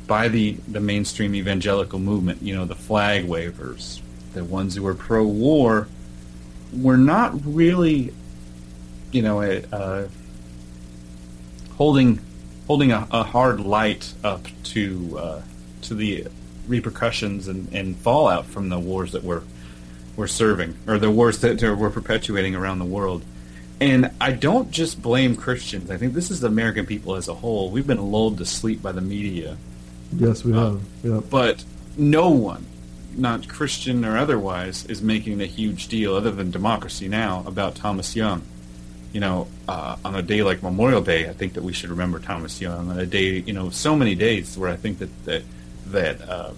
by the, the mainstream evangelical movement. You know, the flag wavers, the ones who are pro-war, were not really you know, holding holding a, a, hard light up to uh, to the repercussions and, and, fallout from the wars that we're we're serving or the wars that we're perpetuating around the world. And I don't just blame Christians. I think this is the American people as a whole. We've been lulled to sleep by the media. Yes, we have. Uh, But no one, not Christian or otherwise, is making a huge deal, other than Democracy Now, about Thomas Young you know, uh, on a day like Memorial Day, I think that we should remember Thomas Young. On a day, you know, so many days where I think that that that uh,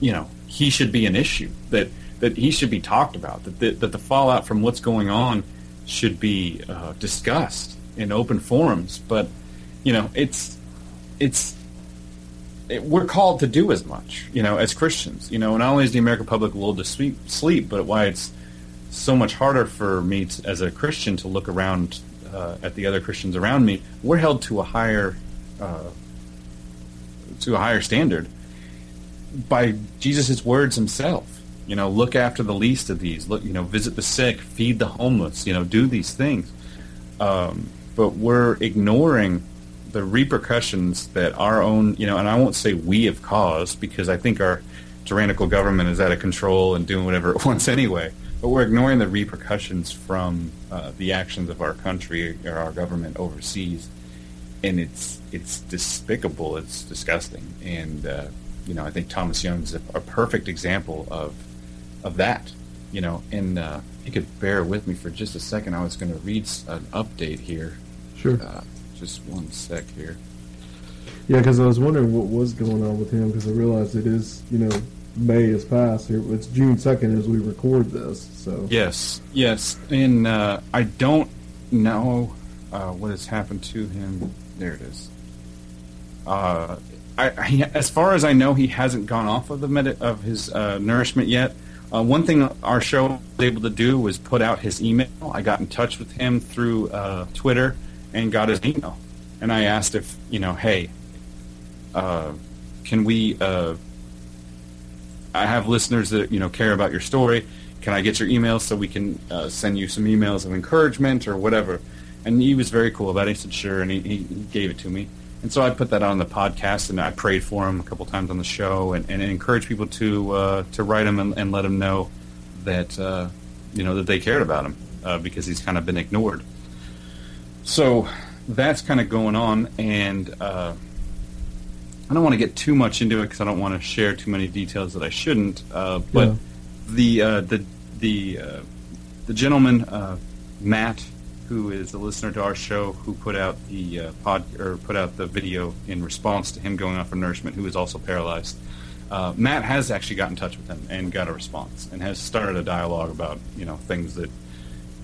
you know he should be an issue. That that he should be talked about. That the, that the fallout from what's going on should be uh, discussed in open forums. But you know, it's it's it, we're called to do as much, you know, as Christians. You know, not only is the American public lulled to sleep, sleep, but why it's so much harder for me to, as a Christian to look around uh, at the other Christians around me. We're held to a higher uh, to a higher standard by Jesus' words himself. You know, look after the least of these. Look, you know, visit the sick, feed the homeless. You know, do these things. Um, but we're ignoring the repercussions that our own, you know, and I won't say we have caused because I think our tyrannical government is out of control and doing whatever it wants anyway but we're ignoring the repercussions from uh, the actions of our country or our government overseas, and it's it's despicable. It's disgusting, and uh, you know I think Thomas Young is a, a, perfect example of of that. You know, and uh, you could bear with me for just a second. I was going to read an update here. Sure. Uh, just one sec here. Yeah, because I was wondering what was going on with him because I realized it is you know May has passed. Here. It's June second as we record this. So yes, yes, and uh, I don't know uh, what has happened to him. There it is. Uh, I, I, as far as I know, he hasn't gone off of the med- of his uh, nourishment yet. Uh, one thing our show was able to do was put out his email. I got in touch with him through uh, Twitter and got his email, and I asked if you know, hey, can we I have listeners that you know care about your story. Can I get your email so we can uh, send you some emails of encouragement or whatever? And he was very cool about it. He said sure, and he, he gave it to me. And so I put that on the podcast, and I prayed for him a couple times on the show, and, and encouraged people to uh, to write him and, and, let him know that uh, you know that they cared about him uh, because he's kind of been ignored. So that's kind of going on, and uh, I don't want to get too much into it because I don't want to share too many details that I shouldn't. Uh, but yeah. the uh, the the uh, the gentleman uh, Matt, who is a listener to our show, who put out the uh, pod or put out the video in response to him going off for nourishment, who is also paralyzed. Uh, Matt has actually got in touch with him and got a response and has started a dialogue about you know things that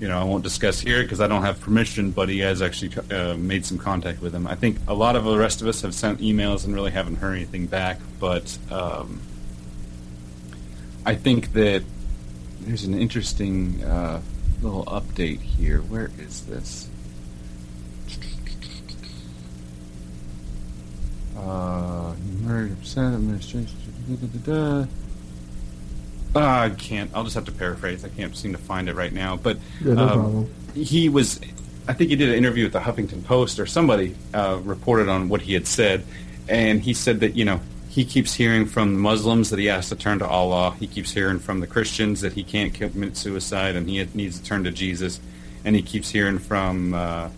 you know, I won't discuss here because I don't have permission, but he has actually uh, made some contact with him. I think a lot of the rest of us have sent emails and really haven't heard anything back, but um, I think that there's an interesting uh, little update here. Where is this? Uh, administration. Uh, I can't. I'll just have to paraphrase. I can't seem to find it right now. But yeah, no um, he was. I think he did an interview with the Huffington Post or somebody uh, reported on what he had said, and he said that you know he keeps hearing from Muslims that he has to turn to Allah. He keeps hearing from the Christians that he can't commit suicide and he needs to turn to Jesus, and he keeps hearing from uh,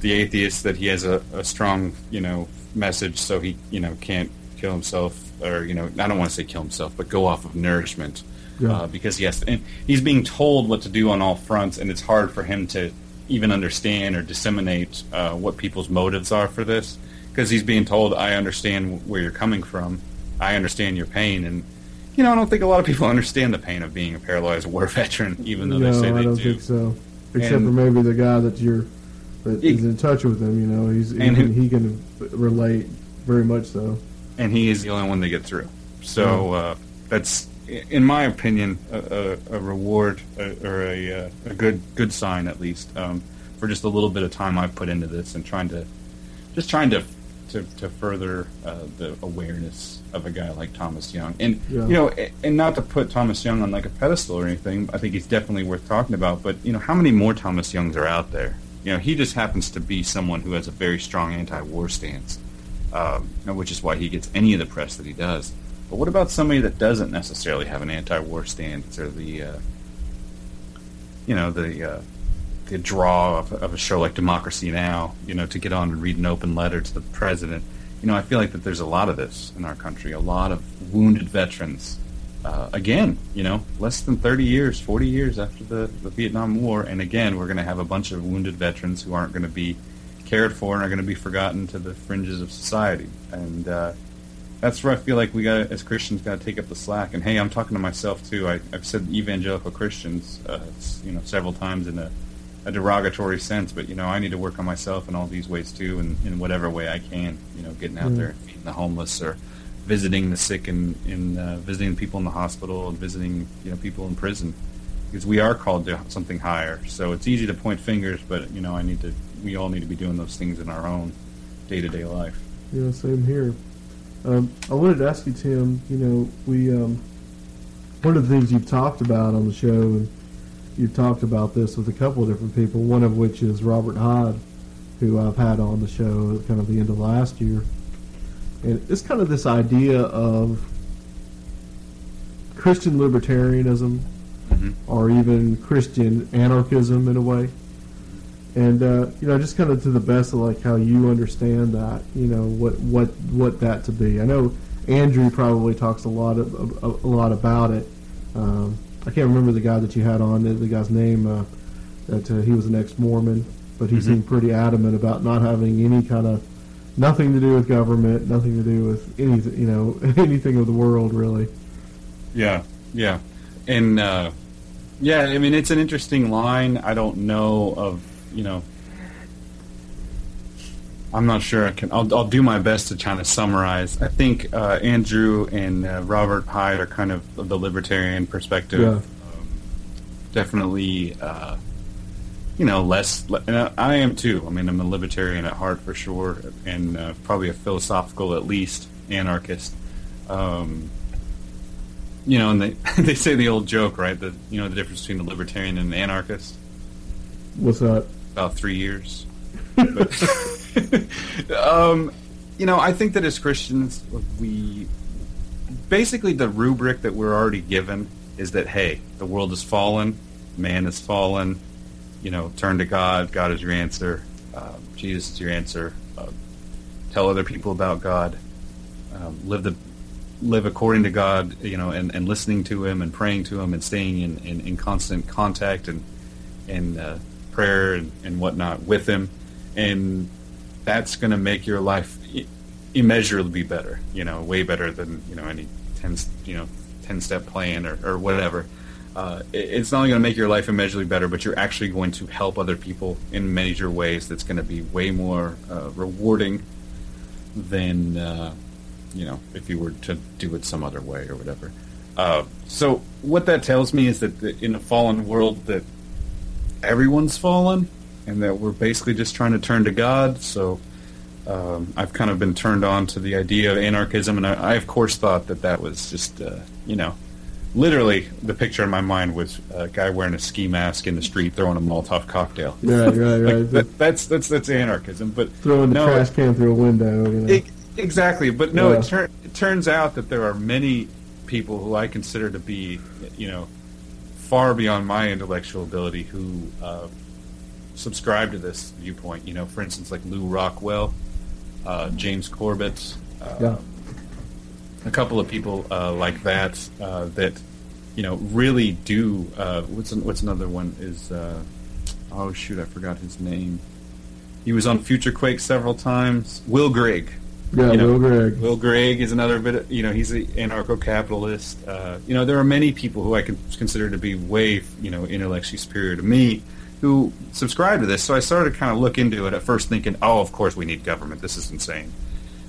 the atheists that he has a, a strong you know message, so he you know can't kill himself, or you know, I don't want to say kill himself, but go off of nourishment, Yeah. uh, because yes, and he's being told what to do on all fronts, and it's hard for him to even understand or disseminate uh, what people's motives are for this, because he's being told, "I understand where you're coming from, I understand your pain," and you know, I don't think a lot of people understand the pain of being a paralyzed war veteran, even though no, they say I they don't do. think so. Except And- for maybe the guy that you're that He- is in touch with him. You know, he's he And who- he can relate very much so. and he is the only one to get through. So uh, that's, in my opinion, a, a, a reward uh, or a, uh, a good good sign at least um, for just a little bit of time I've put into this and trying to just trying to to, to further uh, the awareness of a guy like Thomas Young. And Yeah. you know, and not to put Thomas Young on like a pedestal or anything, I think he's definitely worth talking about. But you know, how many more Thomas Youngs are out there? You know, he just happens to be someone who has a very strong anti-war stance um, which is why he gets any of the press that he does. But what about somebody that doesn't necessarily have an anti-war stance or the, uh, you know, the uh, the draw of, of a show like Democracy Now, you know, to get on and read an open letter to the president? You know, I feel like that there's a lot of this in our country. A lot of wounded veterans. Uh, again, you know, less than 30 years, 40 years after the, the Vietnam War, and again, we're going to have a bunch of wounded veterans who aren't going to be cared for and are going to be forgotten to the fringes of society. And uh, that's where I feel like we got, as Christians, got to take up the slack. And hey, I'm talking to myself too. I, I've said evangelical Christians, uh, you know, several times in a, a derogatory sense. But you know, I need to work on myself in all these ways too, and in whatever way I can. You know, getting out Mm. there and feeding the homeless or visiting the sick and in uh, visiting people in the hospital and visiting you know people in prison because we are called to something higher. So it's easy to point fingers, but you know, I need to. We all need to be doing those things in our own day to day life. Yeah, same here. Um, I wanted to ask you, Tim. You know, we um, one of the things you've talked about on the show, and you've talked about this with a couple of different people. One of which is Robert Hyde, who I've had on the show at kind of the end of last year, and it's kind of this idea of Christian libertarianism, Mhm. or even Christian anarchism in a way. And uh, you know, just kind of to the best of like how you understand that, you know, what what what that to be. I know Andrew probably talks a lot of, a, a lot about it. Um, I can't remember the guy that you had on. The, guy's name. Uh, that uh, he was an ex-Mormon, but he Mhm. seemed pretty adamant about not having any kind of nothing to do with government, nothing to do with anything, you know, anything of the world really. Yeah, yeah, and uh, yeah. I mean, it's an interesting line. I don't know of you know. I'm not sure. I can. I'll, I'll do my best to kind of summarize. I think uh, Andrew and uh, Robert Hyde are kind of the libertarian perspective. Yeah. Um, definitely, uh, you know, less. And I, am too. I mean, I'm a libertarian at heart for sure, and uh, probably a philosophical, at least, anarchist. Um, you know, and they they say the old joke, right? That you know the difference between a libertarian and an anarchist What's that? about three years. But, um, you know, I think that as Christians, we basically the rubric that we're already given is that hey, the world is fallen, man is fallen. You know, turn to God. God is your answer. Uh, Jesus is your answer. Uh, tell other people about God. Um, live the live according to God. You know, and, and listening to Him and praying to Him and staying in, in, in constant contact and and uh, prayer and, and whatnot with Him, and that's going to make your life immeasurably better. You know, way better than you know any ten you know ten step plan or, or whatever. Uh, it's not only going to make your life immeasurably better, but you're actually going to help other people in major ways. That's going to be way more uh, rewarding than uh, you know if you were to do it some other way or whatever. Uh, so what that tells me is that in a fallen world, that everyone's fallen, and that we're basically just trying to turn to God. So um, I've kind of been turned on to the idea of anarchism, and I, I of course thought that that was just uh, you know. Literally, the picture in my mind was a guy wearing a ski mask in the street throwing a Molotov cocktail. Right, right, right. Like, that, that's that's that's anarchism. But Throwing the no, trash can through a window. You know. E- exactly, but no, Yeah. it, tur- it turns out that there are many people who I consider to be, you know, far beyond my intellectual ability who uh, subscribe to this viewpoint. You know, for instance, like Lew Rockwell, uh, James Corbett, uh, Yeah. a couple of people uh, like that uh, that you know really do. Uh, what's an, what's another one is uh, oh shoot I forgot his name. He was on Future Quake several times. Will Grigg. Yeah, You know, Will Grigg. Will Grigg is another bit. Of, you know, he's an anarcho-capitalist. Uh, you know, there are many people who I can consider to be way, you know, intellectually superior to me, who subscribe to this. So I started to kind of look into it at first, thinking, "Oh, of course we need government. This is insane."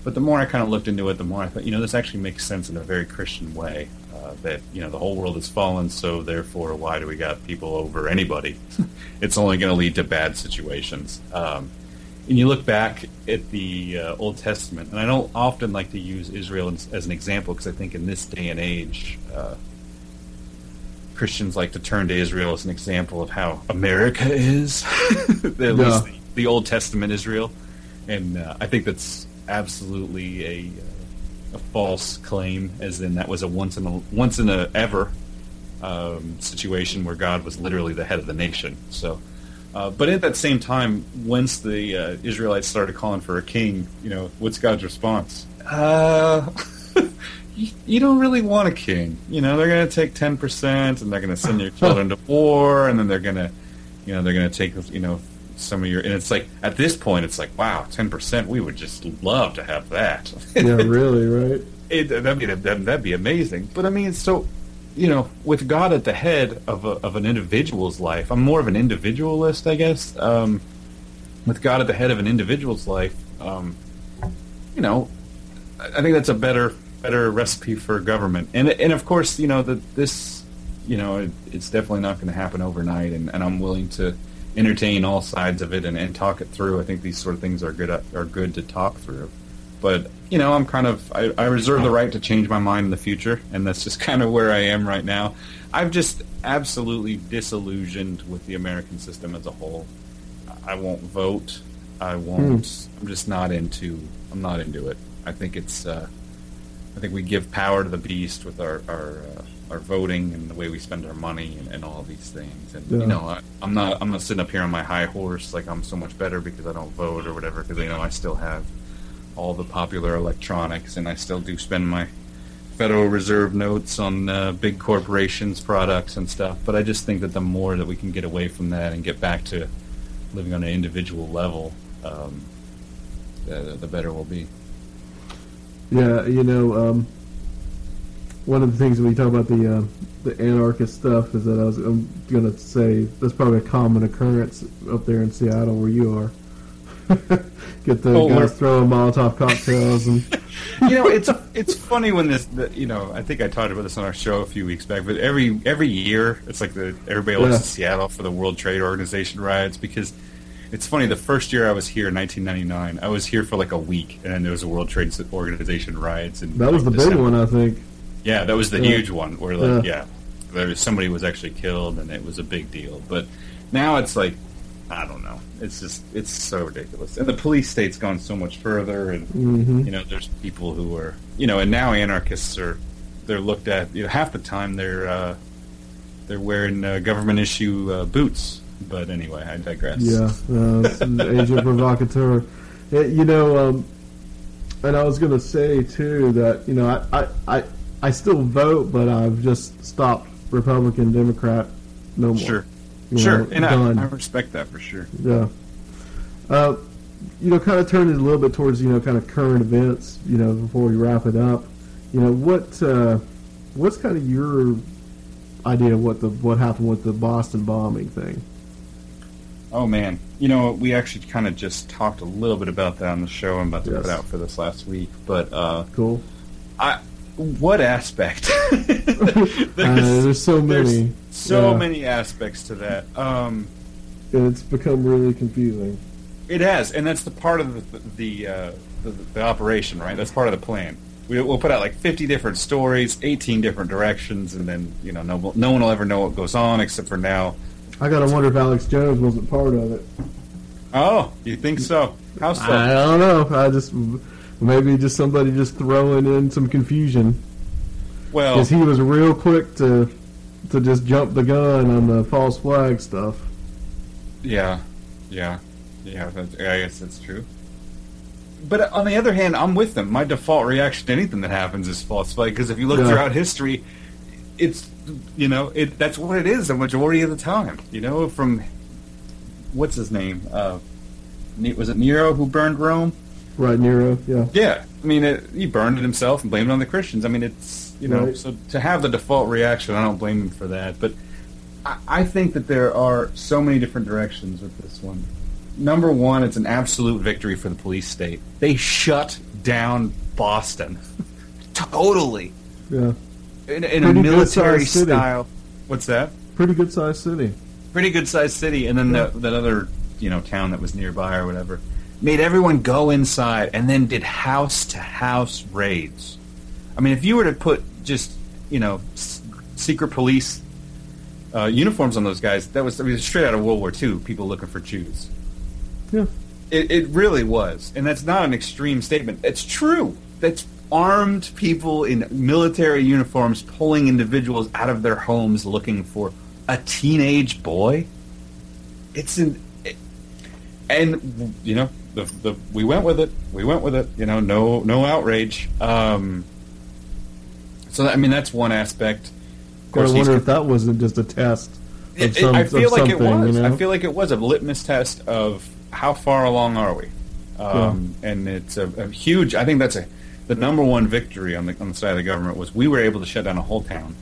But the more I kind of looked into it, the more I thought, you know, this actually makes sense in a very Christian way. Uh, that you know, the whole world has fallen, so therefore, why do we got people over anybody? it's only going to lead to bad situations. Um, and you look back at the uh, Old Testament, and I don't often like to use Israel as, as an example because I think in this day and age, uh, Christians like to turn to Israel as an example of how America is, at Yeah. least the, the Old Testament Israel, and uh, I think that's absolutely a uh, a false claim, as in that was a once in a once in a ever um, situation where God was literally the head of the nation. So, uh, but at that same time, once the uh, Israelites started calling for a king, you know, what's God's response? Uh, you, you don't really want a king. You know, they're going to take ten percent, and they're going to send your children to war, and then they're going to, you know, they're going to take, you know, some of your. And it's like at this point, it's like, wow, ten percent. We would just love to have that. Yeah, really, right? it, that'd be that'd, that'd be amazing. But I mean, so you know, with God at the head of a, of an individual's life, I'm more of an individualist, I guess. Um, with God at the head of an individual's life, um, you know, I think that's a better better recipe for government. And and of course, you know that this, you know, it, it's definitely not going to happen overnight. And, and I'm willing to entertain all sides of it and, and talk it through. I think these sort of things are good are good to talk through. But you know, I'm kind of I, I reserve the right to change my mind in the future, and that's just kind of where I am right now. I'm just absolutely disillusioned with the American system as a whole. I won't vote. I won't. I'm just not into. I'm not into it. I think it's. Uh, I think we give power to the beast with our our, uh, our voting and the way we spend our money and, and all these things. And Yeah. you know, I, I'm not. I'm not sitting up here on my high horse like I'm so much better because I don't vote or whatever. Because you know, I still have all the popular electronics, and I still do spend my Federal Reserve notes on uh, big corporations' products and stuff. But I just think that the more that we can get away from that and get back to living on an individual level, um, the, the better we'll be. Yeah, you know, um, one of the things when we talk about the uh, the anarchist stuff is that I was I'm gonna say that's probably a common occurrence up there in Seattle where you are. Get the Oh, we're- guys throwing Molotov cocktails and you know, it's it's funny when this, the, you know, I think I talked about this on our show a few weeks back. But every every year, it's like the everybody looks Yeah. to Seattle for the World Trade Organization riots because it's funny. The first year I was here in 1999, I was here for like a week, and then there was a World Trade Organization riots. And that was the big one, I think. Yeah, that was the Yeah. huge one where like yeah, there was somebody was actually killed and it was a big deal. But now it's like I don't know. It's just it's so ridiculous. And the police state's gone so much further and Mhm. you know, there's people who are you know, and now anarchists are they're looked at you know, half the time they're uh they're wearing uh, government issue uh, boots. But anyway, I digress. Yeah, uh, agent provocateur. Yeah, you know, um, and I was going to say too that you know I, I, I, I still vote, but I've just stopped Republican, Democrat, no more. Sure. You Sure. know, and. I, I respect that for sure. Yeah. Uh, you know, kind of turning a little bit towards you know kind of current events. You know, before we wrap it up, you know what uh, what's kind of your idea of what the what happened with the Boston bombing thing? Oh man, you know we actually kind of just talked a little bit about that on the show I'm about to Yes. put out for this last week. But uh, Cool. I, what aspect? Uh, there's so many. there's so Yeah. many aspects to that. Um, And it's become really confusing. it has, and that's the part of the the, uh, the the operation, right? That's part of the plan. We, we'll put out like 50 different stories, 18 different directions, and then you know no no one will ever know what goes on except for now. I gotta wonder if Alex Jones wasn't part of it. Oh, you think so? How so? I don't know. I just maybe just somebody just throwing in some confusion well, because he was real quick to to just jump the gun on the false flag stuff. Yeah, yeah, yeah. That's, I guess that's true. but on the other hand, I'm with them. My default reaction to anything that happens is false flag because if you look Yeah. throughout history, it's you know it that's what it is the majority of the time. You know, from what's his name? Uh, was it Nero who burned Rome? Right, Nero. Yeah. Yeah, I mean, it, he burned it himself and blamed it on the Christians. I mean, it's you know, Right. so to have the default reaction, I don't blame him for that. But I, I think that there are so many different directions with this one. Number one, it's an absolute victory for the police state. They shut down Boston, totally Yeah. In, in a military city. style. What's that? Pretty good sized city. pretty good sized city, and then that, that other you know town that was nearby or whatever made everyone go inside and then did house to house raids. I mean, if you were to put just you know s- secret police uh, uniforms on those guys, that was I mean, straight out of World War II. People looking for Jews. Yeah. It, it really was, and that's not an extreme statement. It's true. That's armed people in military uniforms pulling individuals out of their homes looking for a teenage boy. It's an, it, and you know, the, the we went with it. We went with it. You know, no no outrage. Um, so I mean, that's one aspect. Of I he's wonder if that wasn't just a test it, some, I feel like it was. You know? I feel like it was a litmus test of how far along are we, um, and it's a, a huge. I think that's a the number one victory on the on the side of the government was we were able to shut down a whole town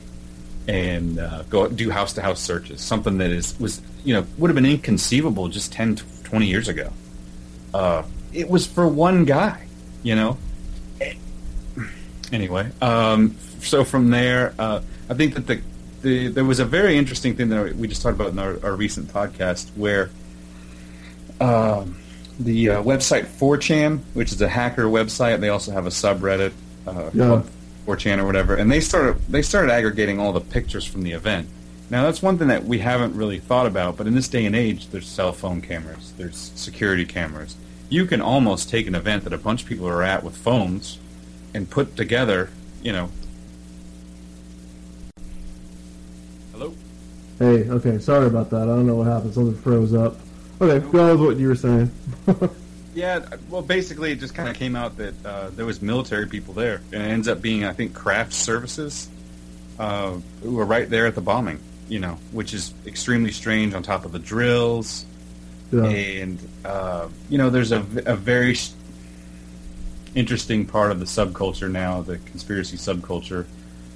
and uh, go do house to house searches. Something that is was you know would have been inconceivable just 10, 20 years ago. Uh, it was for one guy, you know. Anyway, um, so from there, uh, I think that the, the there was a very interesting thing that we just talked about in our, our recent podcast where um, the uh, website 4chan, which is a hacker website, they also have a subreddit uh, Yeah. 4chan or whatever, and they started they started aggregating all the pictures from the event. Now that's one thing that we haven't really thought about, but in this day and age, there's cell phone cameras, there's security cameras. You can almost take an event that a bunch of people are at with phones and put together, you know. Hello. Hey, okay, sorry about that. I don't know what happened. Something froze up. Okay, go with what you were saying. Yeah, well, basically, it just kind of came out that uh, there was military people there, and it ends up being, I think, craft services uh, who were right there at the bombing. You know, which is extremely strange. On top of the drills, yeah. and uh, you know, there's a, a very interesting part of the subculture now, the conspiracy subculture,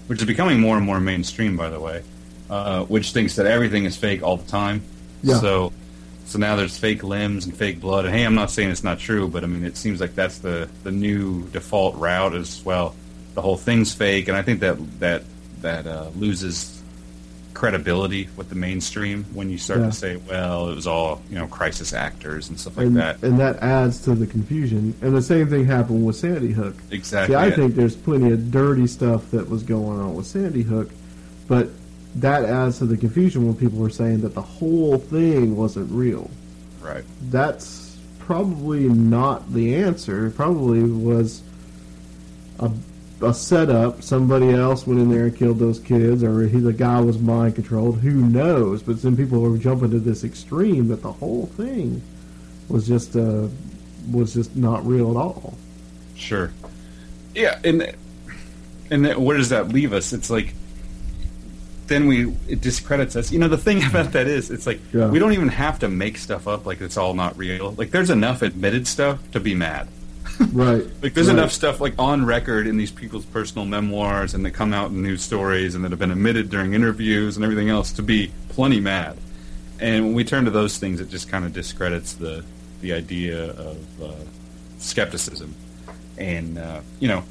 which is becoming more and more mainstream, by the way, uh, which thinks that everything is fake all the time. Yeah. So, so now there's fake limbs and fake blood. And hey, I'm not saying it's not true, but I mean, it seems like that's the the new default route as well. The whole thing's fake, and I think that that that uh, loses credibility with the mainstream when you start Yeah. to say, well, it was all you know, crisis actors and stuff like and, that. and that adds to the confusion. And the same thing happened with Sandy Hook. Exactly. See, I think there's plenty of dirty stuff that was going on with Sandy Hook, but that adds to the confusion when people were saying that the whole thing wasn't real. right. That's probably not the answer. It probably was a, a setup. Somebody else went in there and killed those kids, or he, the guy was mind controlled. Who knows? But then people were jumping to this extreme that the whole thing was just uh, was just not real at all. Sure. Yeah, and and where does that leave us? It's like then we it discredits us. You know, the thing about that is, it's like Yeah. we don't even have to make stuff up like it's all not real. Like there's enough admitted stuff to be mad. Right. Like there's right. enough stuff like on record in these people's personal memoirs and that come out in news stories and that have been admitted during interviews and everything else to be plenty mad. And when we turn to those things, it just kind of discredits the the idea of uh, skepticism. And uh, you know,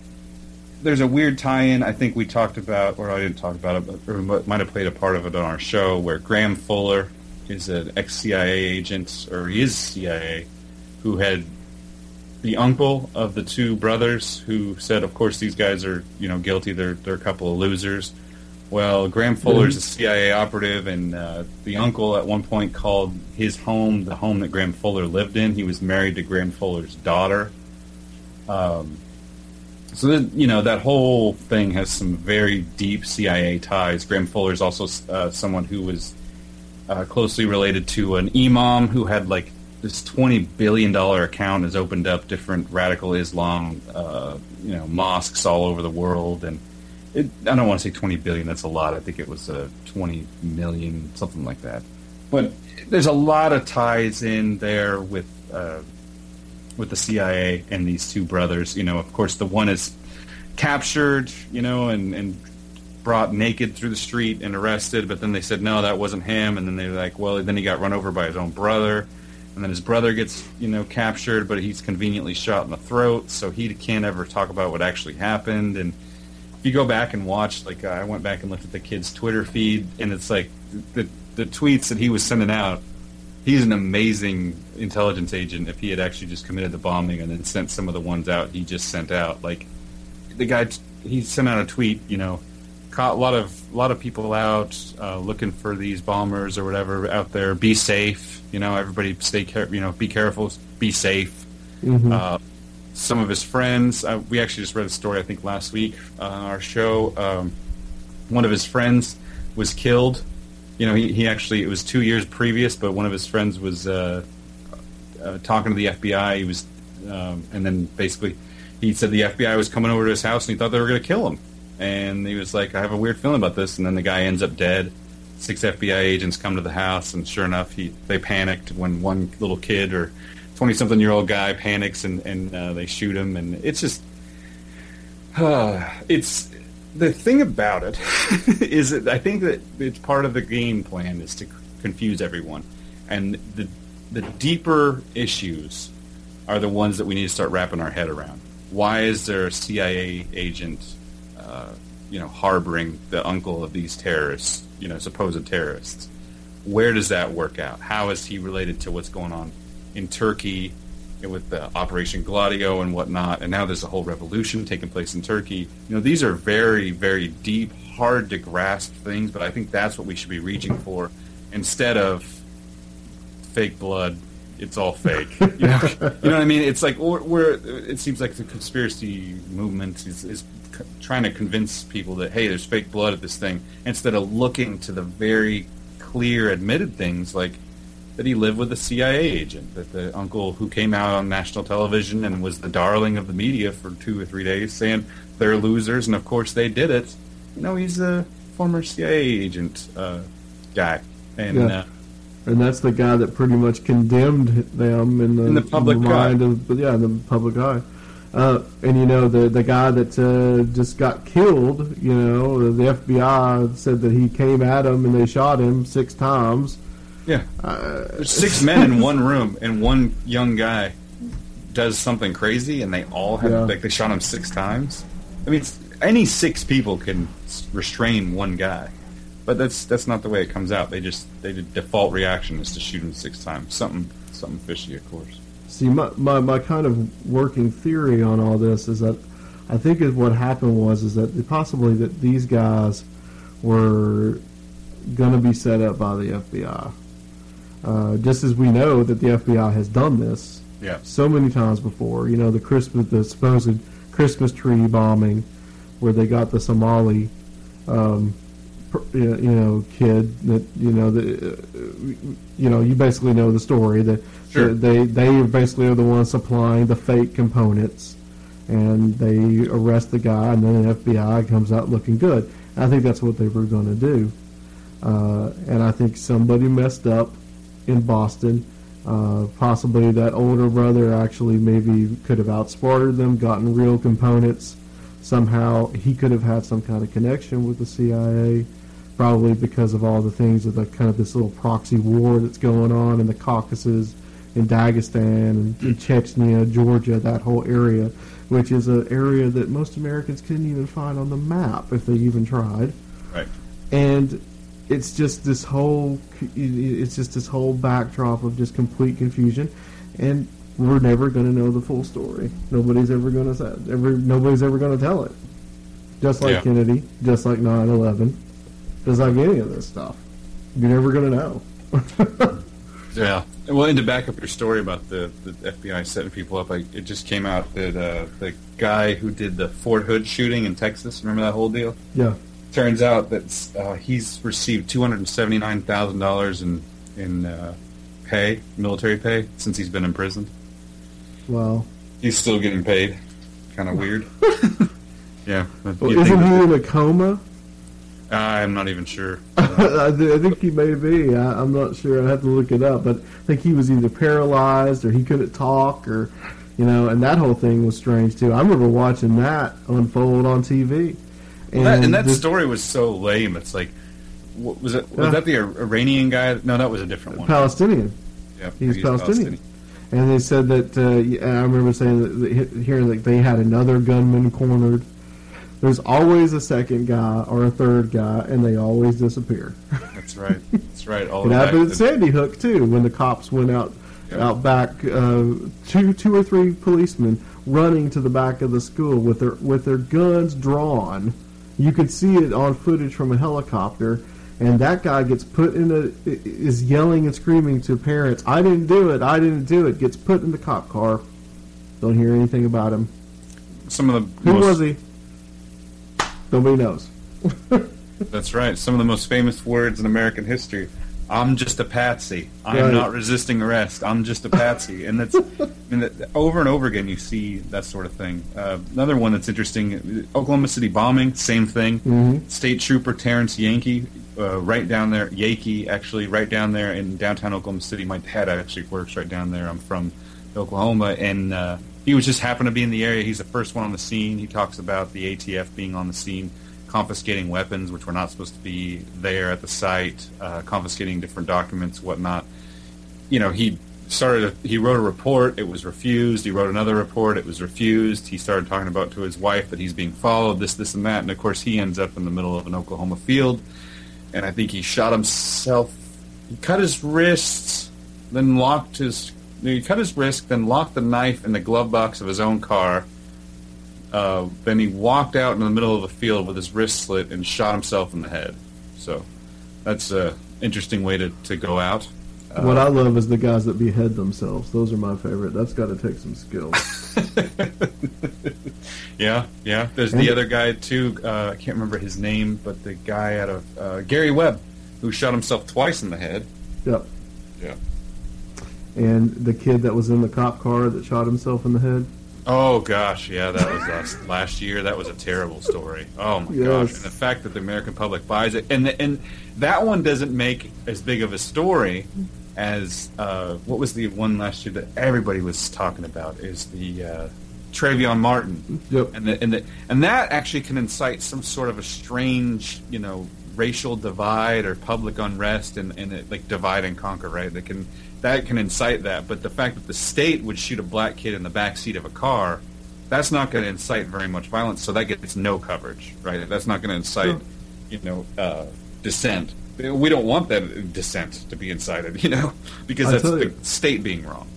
there's a weird tie-in. I think we talked about, or I didn't talk about it, but or might have played a part of it on our show, where Graham Fuller is an ex-CIA agent, or he is CIA, who had the uncle of the two brothers who said, of course, these guys are, you know, guilty. They're they're a couple of losers. Well, Graham Fuller's a CIA operative, and uh, the uncle at one point called his home the home that Graham Fuller lived in. He was married to Graham Fuller's daughter. Um, so that, you know that whole thing has some very deep CIA ties. Graham Fuller is also uh, someone who was uh, closely related to an imam who had like this twenty billion dollar account has opened up different radical Islam, uh, you know, mosques all over the world, and it, I don't want to say twenty billion. That's a lot. I think it was uh, twenty million, something like that. But there's a lot of ties in there with uh, with the CIA and these two brothers. You know, of course, the one is captured, you know, and and brought naked through the street and arrested. But then they said no, that wasn't him. And then they were like, well, then he got run over by his own brother. And then his brother gets, you know, captured, but he's conveniently shot in the throat, so he can't ever talk about what actually happened. And if you go back and watch, like uh, I went back and looked at the kid's Twitter feed, and it's like the the tweets that he was sending out. He's an amazing intelligence agent. If he had actually just committed the bombing and then sent some of the ones out he just sent out, like the guy, he sent out a tweet, you know, caught a lot of a lot of people out uh, looking for these bombers or whatever out there. Be safe, you know. Everybody stay care, you know, be careful, be safe. Mm-hmm. Uh, some of his friends, uh, we actually just read a story I think last week on our show. Um, one of his friends was killed. You know, he, he actually it was two years previous, but one of his friends was uh, talking to the FBI. He was, um, and then basically he said the FBI was coming over to his house and he thought they were going to kill him and he was like, "I have a weird feeling about this." And then the guy ends up dead. Six FBI agents come to the house, and sure enough, he they panicked when one little kid or twenty-something year old guy panics, and and uh, they shoot him, and it's just, uh, it's the thing about it is that I think that it's part of the game plan is to confuse everyone, and the the deeper issues are the ones that we need to start wrapping our head around. Why is there a CIA agent uh, you know, harboring the uncle of these terrorists, you know, supposed terrorists. Where does that work out? How is he related to what's going on in Turkey with the Operation Gladio and whatnot? And now there's a whole revolution taking place in Turkey. You know, these are very, very deep, hard to grasp things, but I think that's what we should be reaching for instead of fake blood. It's all fake. You know, you know what I mean? It's like we're, it seems like the conspiracy movement is, is trying to convince people that hey, there's fake blood at this thing, instead of looking to the very clear, admitted things like that he lived with a CIA agent, that the uncle who came out on national television and was the darling of the media for two or three days, saying they're losers, and of course they did it. You know, he's a former CIA agent uh, guy, and. Yeah. Uh, and that's the guy that pretty much condemned them in the, in the public in the mind eye. Of, yeah, in the public eye. Uh, and you know the the guy that uh, just got killed, you know, the FBI said that he came at him and they shot him six times. Yeah, uh, there's six men in one room, and one young guy does something crazy, and they all have yeah. like they shot him six times. I mean, any six people can restrain one guy, but that's that's not the way it comes out. They just they the default reaction is to shoot him six times. Something something fishy, of course. See, my, my, my kind of working theory on all this is that I think is what happened was is that possibly that these guys were going to be set up by the FBI. Uh, just as we know that the FBI has done this yeah. so many times before. You know, the Christmas, the supposed Christmas tree bombing, where they got the Somali um, you know kid that you know the uh, you know you basically know the story that sure. they they basically are the ones supplying the fake components and they arrest the guy and then the FBI comes out looking good. I think that's what they were going to do, uh, and I think somebody messed up in Boston. Uh, possibly that older brother actually maybe could have outsmarted them, gotten real components. Somehow he could have had some kind of connection with the CIA probably because of all the things of the kind of this little proxy war that's going on in the Caucasus, in Dagestan, and in Chechnya, Georgia, that whole area, which is an area that most Americans couldn't even find on the map if they even tried. Right. And it's just this whole it's just this whole backdrop of just complete confusion, and we're never going to know the full story. Nobody's ever going to say ever. Nobody's ever going to tell it. Just like yeah. Kennedy, just like 9/11 just like any of this stuff. You're never going to know. yeah. Well, and to back up your story about the, the FBI setting people up, I, it just came out that uh, the guy who did the Fort Hood shooting in Texas, remember that whole deal? Yeah. Turns out that uh, he's received two hundred seventy nine thousand dollars in in uh, pay, military pay, since he's been imprisoned. Well, He's still getting paid. Kind of weird. yeah. well isn't he in a coma? I'm not even sure. I, th- I think he may be. I, I'm not sure. I have to look it up, but I think he was either paralyzed or he couldn't talk, or you know, and that whole thing was strange too. I remember watching that unfold on TV. Well, that, and that this- story was so lame. It's like, what, was it? Was Yeah. that the Iranian guy? No, that was a different one. Palestinian. Yeah, He's he was Palestinian. And they said that uh, I remember saying that, that hearing that they had another gunman cornered. There's always a second guy or a third guy, and they always disappear. That's right. That's right. All It happened at Sandy Hook too, when the cops went out Yeah. out back, uh, two two or three policemen running to the back of the school with their with their guns drawn. You could see it on footage from a helicopter, and that guy gets put in a is yelling and screaming to parents, "I didn't do it! I didn't do it!" Gets put in the cop car. Don't hear anything about him. Some of the Who most, was he? Nobody knows. That's right. Some of the most famous words in American history. I'm just a patsy. I'm Right. not resisting arrest. I'm just a patsy. And that's I mean, that, over and over again you see that sort of thing. Uh, another one that's interesting: Oklahoma City bombing. Same thing. Mhm. State Trooper Terrance Yeakey, uh, right down there. Yeakey actually right down there in downtown Oklahoma City. My dad actually works right down there. I'm from Oklahoma, and uh, he was just happened to be in the area. He's the first one on the scene. He talks about the ATF being on the scene, confiscating weapons which were not supposed to be there at the site, uh, confiscating different documents, whatnot. You know, he started. A, he wrote a report. It was refused. He wrote another report. It was refused. He started talking about to his wife that he's being followed, this, this, and that. And of course, he ends up in the middle of an Oklahoma field, and I think he shot himself. He cut his wrists, then locked his. He cut his wrist, then locked the knife in the glove box of his own car. Uh, then he walked out in the middle of the field with his wrist slit and shot himself in the head. So that's a interesting way to, to go out. Uh, what I love is the guys that behead themselves. Those are my favorite. That's got to take some skill. Yeah, yeah. There's And- the other guy too. Uh, I can't remember his name, but the guy out of uh, Gary Webb, who shot himself twice in the head. yep. Yeah. And the kid that was in the cop car that shot himself in the head. Oh gosh, yeah, that was last, last year. That was a terrible story. Oh my Yes. gosh, and the fact that the American public buys it, and and that one doesn't make as big of a story as uh, what was the one last year that everybody was talking about is the uh, Trayvon Martin, Yep. and the, and the, and that actually can incite some sort of a strange, you know, racial divide or public unrest, and, and it, like divide and conquer, right? That can that can incite that, but the fact that the state would shoot a black kid in the back seat of a car, that's not going to incite very much violence. So that gets no coverage, right? That's not going to incite, Sure. you know, uh, dissent. We don't want that dissent to be incited, you know, because that's the you. state being wrong.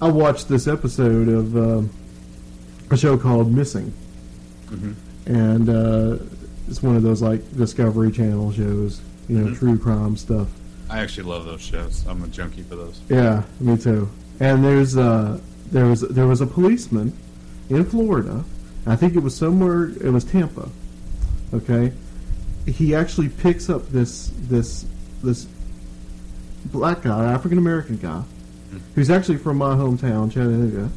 I watched this episode of um, a show called Missing, Mhm. and uh, it's one of those like Discovery Channel shows, you know, Mhm. true crime stuff. I actually love those shows. I'm a junkie for those. Yeah, me too. And there's uh, there was there was a policeman in Florida. I think it was somewhere. It was Tampa. Okay, he actually picks up this this this black guy, African American guy, who's actually from my hometown, Chattanooga.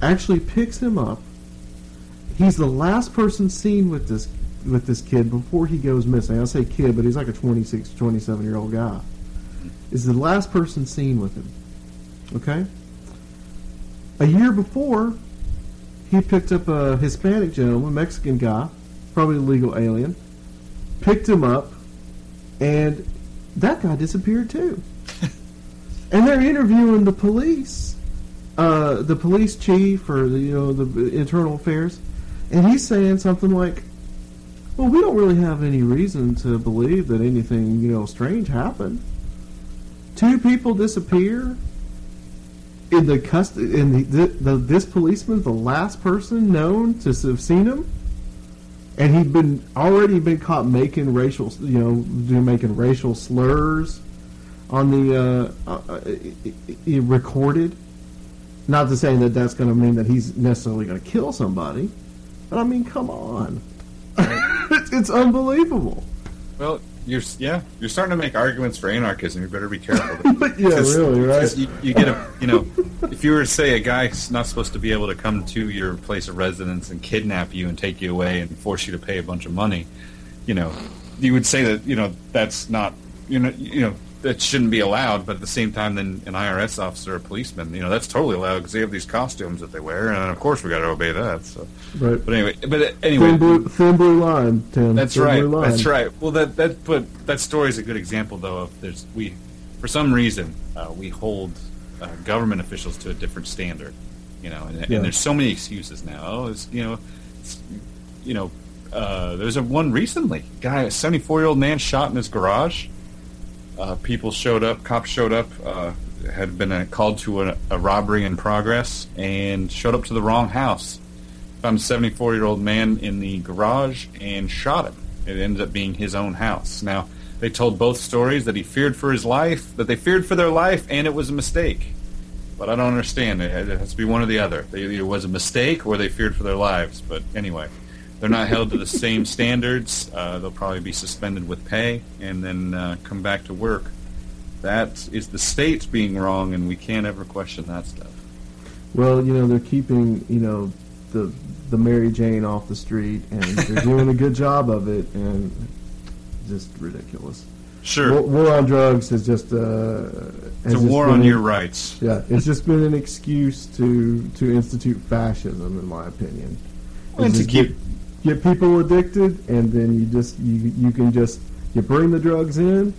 Actually picks him up. He's the last person seen with this with this kid before he goes missing. I say kid, but he's like a 26, 27 year old guy. Is the last person seen with him. Okay? A year before, he picked up a Hispanic gentleman, Mexican guy, probably a legal alien, picked him up, and that guy disappeared too. and they're interviewing the police, uh, the police chief or the, you know the internal affairs, and he's saying something like, "Well, we don't really have any reason to believe that anything you know strange happened. Two people disappear." in the cust in the, the, the this policeman the last person known to have seen him and he'd been already been caught making racial you know making racial slurs on the uh, uh, uh, recorded not to say that that's going to mean that he's necessarily going to kill somebody but i mean come on it's, unbelievable Well, you're yeah, you're starting to make arguments for anarchism. You better be careful. yeah, really, right? You, you, get a, you know, if you were to say a guy's not supposed to be able to come to your place of residence and kidnap you and take you away and force you to pay a bunch of money, you know, you would say that you know that's not you know you know that shouldn't be allowed. But at the same time, then an IRS officer, a policeman, you know, that's totally allowed because they have these costumes that they wear, and of course we got to obey that. So, right. But anyway, but anyway, thin blue, thin blue line, Tim. That's thin right. Blue line. That's right. Well, that that but that story is a good example, though. Of there's we, for some reason, uh, we hold uh, government officials to a different standard. You know, and, Yeah. and there's so many excuses now. Oh, it's you know, it's, you know, uh, there's a one recently. Guy, a 74 year old man shot in his garage. Uh, people showed up. Cops showed up. Uh, had been uh, called to a, a robbery in progress and showed up to the wrong house. Found a 74 year old man in the garage and shot him. It ended up being his own house. Now they told both stories that he feared for his life, that they feared for their life, and it was a mistake. But I don't understand. It it has to be one or the other. Either was a mistake or they feared for their lives. But anyway, they're not held to the same standards. Uh, they'll probably be suspended with pay and then uh, come back to work. That is the state being wrong, and we can't ever question that stuff. Well, you know, they're keeping, you know, the the Mary Jane off the street, and they're doing a good job of it, and just ridiculous. Sure, War, war on drugs has just uh, it's a war on a- your rights. Yeah, it's just been an excuse to to institute fascism, in my opinion. And to keep- get, people addicted, and then you just you you can just you bring the drugs in,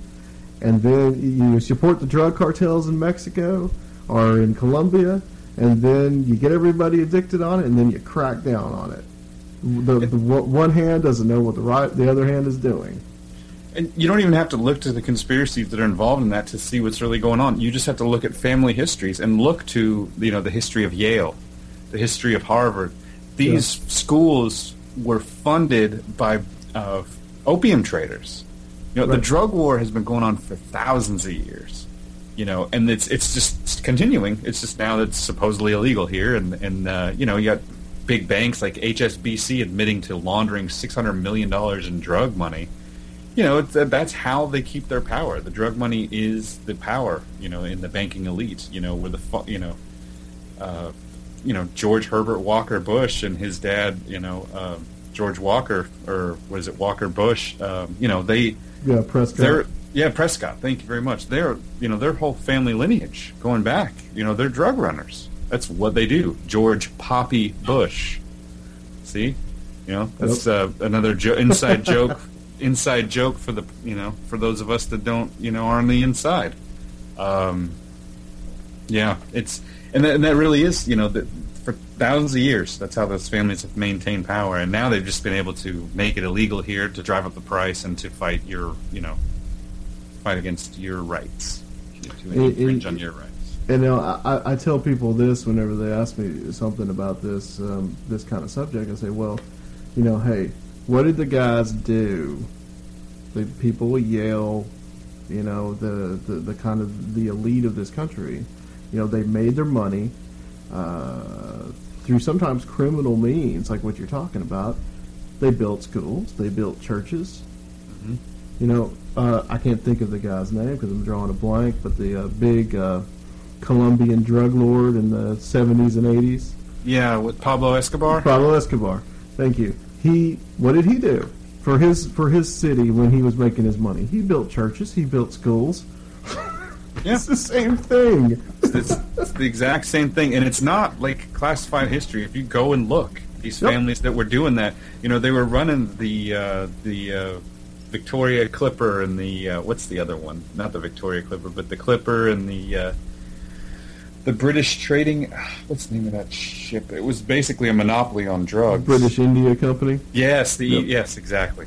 and then you support the drug cartels in Mexico or in Colombia, and then you get everybody addicted on it, and then you crack down on it. The, the one one hand doesn't know what the right the other hand is doing. And you don't even have to look to the conspiracies that are involved in that to see what's really going on. You just have to look at family histories and look to you know the history of Yale, the history of Harvard. These schools were funded by uh, opium traders. You know, the drug war has been going on for thousands of years. You know, and it's it's just continuing. It's just now that it's supposedly illegal here, and and uh, you know you got big banks like HSBC admitting to laundering six hundred million dollars in drug money you know, it's, that's how they keep their power. The drug money is the power, you know, in the banking elite. You know, where the you know, uh, you know George Herbert Walker Bush and his dad, you know, uh, George Walker or was it Walker Bush? Um, you know, they Yeah, Prescott. they're yeah Prescott. Thank you very much. They're you know their whole family lineage going back. You know, they're drug runners. That's what they do. George Poppy Bush. See, you know, that's uh, another jo- inside joke. Inside joke for the you know for those of us that don't you know are on the inside. Um, yeah, it's and that, and that really is you know that for thousands of years that's how those families have maintained power, and now they've just been able to make it illegal here to drive up the price and to fight your you know fight against your rights to infringe it- on your rights. And you know, I, I- tell people this whenever they ask me something about this um, this kind of subject. I say, well, you know, hey, what did the guys do? The people Yale, you know, the, the, the kind of the elite of this country, you know, they made their money uh, through sometimes criminal means, like what you're talking about. They built schools, they built churches. You know, uh, I can't think of the guy's name because I'm drawing a blank, but the uh, big uh, Colombian drug lord in the 70s and 80s, Yeah, with Pablo Escobar. Pablo Escobar. Thank you. He, what did he do for his for his city when he was making his money? He built churches, he built schools. Yeah. It's the same thing. it's, it's the exact same thing, and it's not like classified history. If you go and look, these families that were doing that, you know, they were running the uh, the uh, Victoria Clipper and the uh, what's the other one? Not the Victoria Clipper, but the Clipper and the uh, the British trading. What's the name of that ship? It was basically a monopoly on drugs. British India Company. Yes, the Yep. yes, exactly.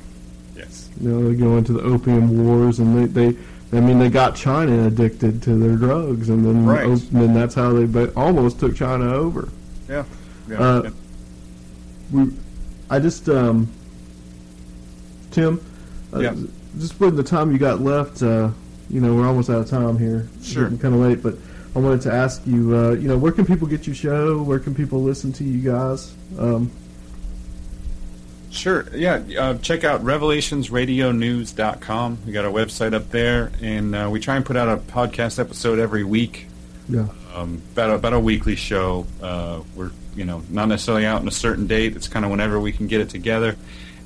Yes. You know, they go into the opium wars, and they, they I mean, they got China addicted to their drugs, and then Right. and then that's how they ba- almost took China over. Yeah. yeah. Uh, we, I just, um, Tim, uh, Yeah. just with the time you got left, uh, you know, we're almost out of time here. Sure. kind of late, but I wanted to ask you, uh, you know, where can people get your show? Where can people listen to you guys? Um, Sure. Yeah. Uh, check out revelationsradionews.com. We got our website up there, and uh, we try and put out a podcast episode every week. Yeah. Um, about a, about a weekly show. Uh, we're you know not necessarily out on a certain date. It's kind of whenever we can get it together,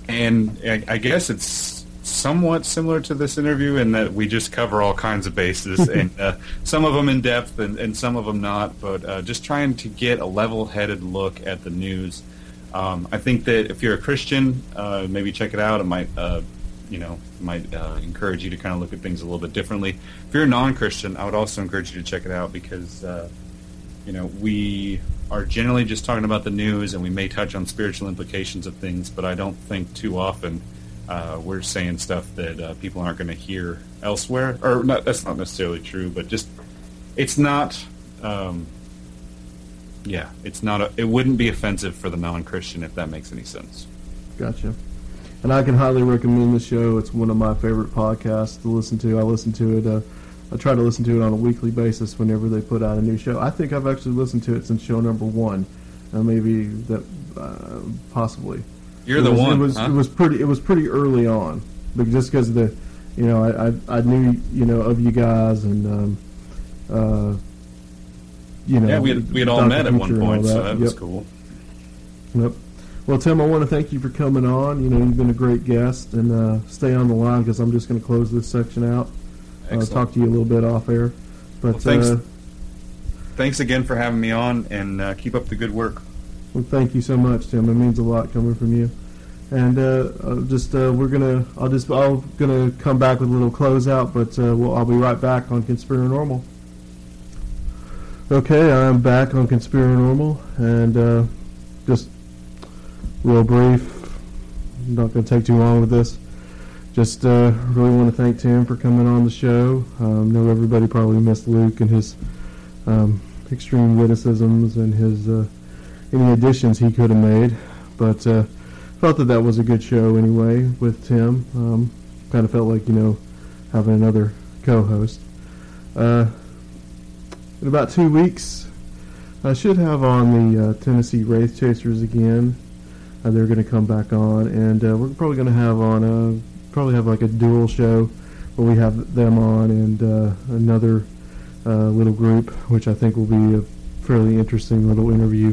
and I, I guess it's somewhat similar to this interview in that we just cover all kinds of bases, and uh, some of them in depth and, and some of them not. But uh, just trying to get a level-headed look at the news. Um, I think that if you're a Christian, uh, maybe check it out. It might, uh, you know, might uh, encourage you to kind of look at things a little bit differently. If you're a non-Christian, I would also encourage you to check it out because, uh, you know, we are generally just talking about the news and we may touch on spiritual implications of things, but I don't think too often uh, we're saying stuff that uh, people aren't going to hear elsewhere. Or not, that's not necessarily true, but just it's not. Um, yeah, it's not. A, it wouldn't be offensive for the non-Christian if that makes any sense. Gotcha. And I can highly recommend the show. It's one of my favorite podcasts to listen to. I listen to it. Uh, I try to listen to it on a weekly basis whenever they put out a new show. I think I've actually listened to it since show number one, uh, maybe that uh, possibly. You're it the was, one. It was huh? it was pretty it was pretty early on, but just because the, you know, I, I I knew you know of you guys and um, uh, you know. yeah, we had, we had all Dr. met at one Future and all point, so that was cool. Yep. Well, Tim, I want to thank you for coming on. You know, you've been a great guest, and uh, stay on the line because I'm just going to close this section out. Uh, talk to you a little bit off air. But Well, thanks. Uh, Thanks again for having me on, and uh, keep up the good work. well, thank you so much, Tim. It means a lot coming from you. And uh, just uh, we're gonna, I'll just, I'm gonna come back with a little closeout, but uh, we'll, I'll be right back on Conspiranormal. Okay, I'm back on Conspiranormal, and uh, just real brief. I'm not gonna take too long with this. Just uh, really want to thank Tim for coming on the show. Um, know everybody probably missed Luke and his um, extreme witticisms and his uh, any additions he could have made, but uh, felt that that was a good show anyway with Tim. Um, kind of felt like you know having another co-host. In about two weeks, I should have on the uh, Tennessee Wraith Chasers again. Uh, they're going to come back on, and uh, we're probably going to have on a probably have like a dual show where we have them on and uh, another uh, little group, which I think will be a fairly interesting little interview,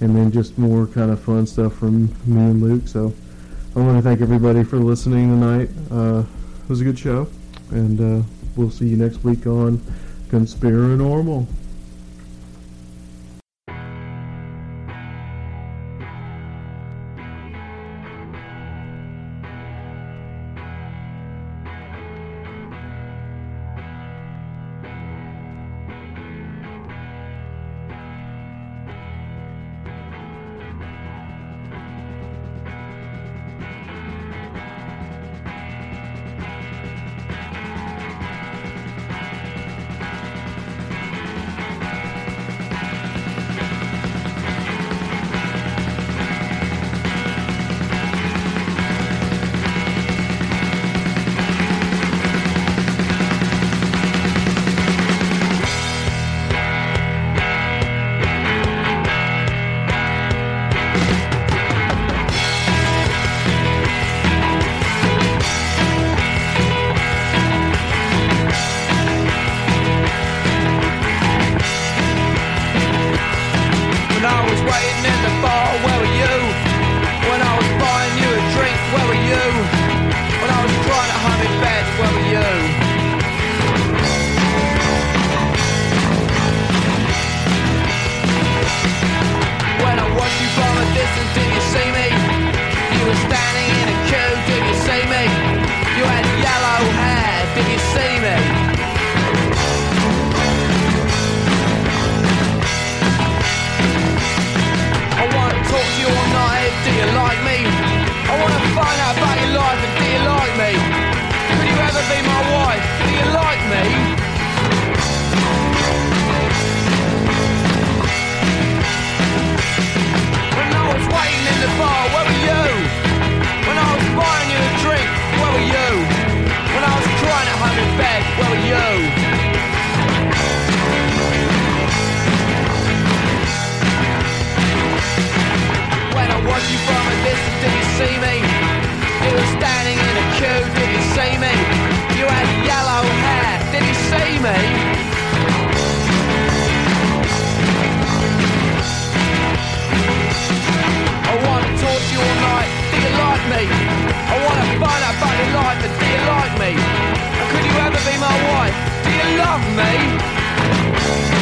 and then just more kind of fun stuff from me and Luke. So I want to thank everybody for listening tonight. Uh, it was a good show, and we'll see you next week on Conspiranormal. where were you? When I was buying you a drink, where were you? When I was crying at home in bed, where were you? When I watched you from a distance, did you see me? You were standing in a queue, did you see me? You had yellow hair, did you see me? I wanna find out about your life, but do you like me? And could you ever be my wife? Do you love me?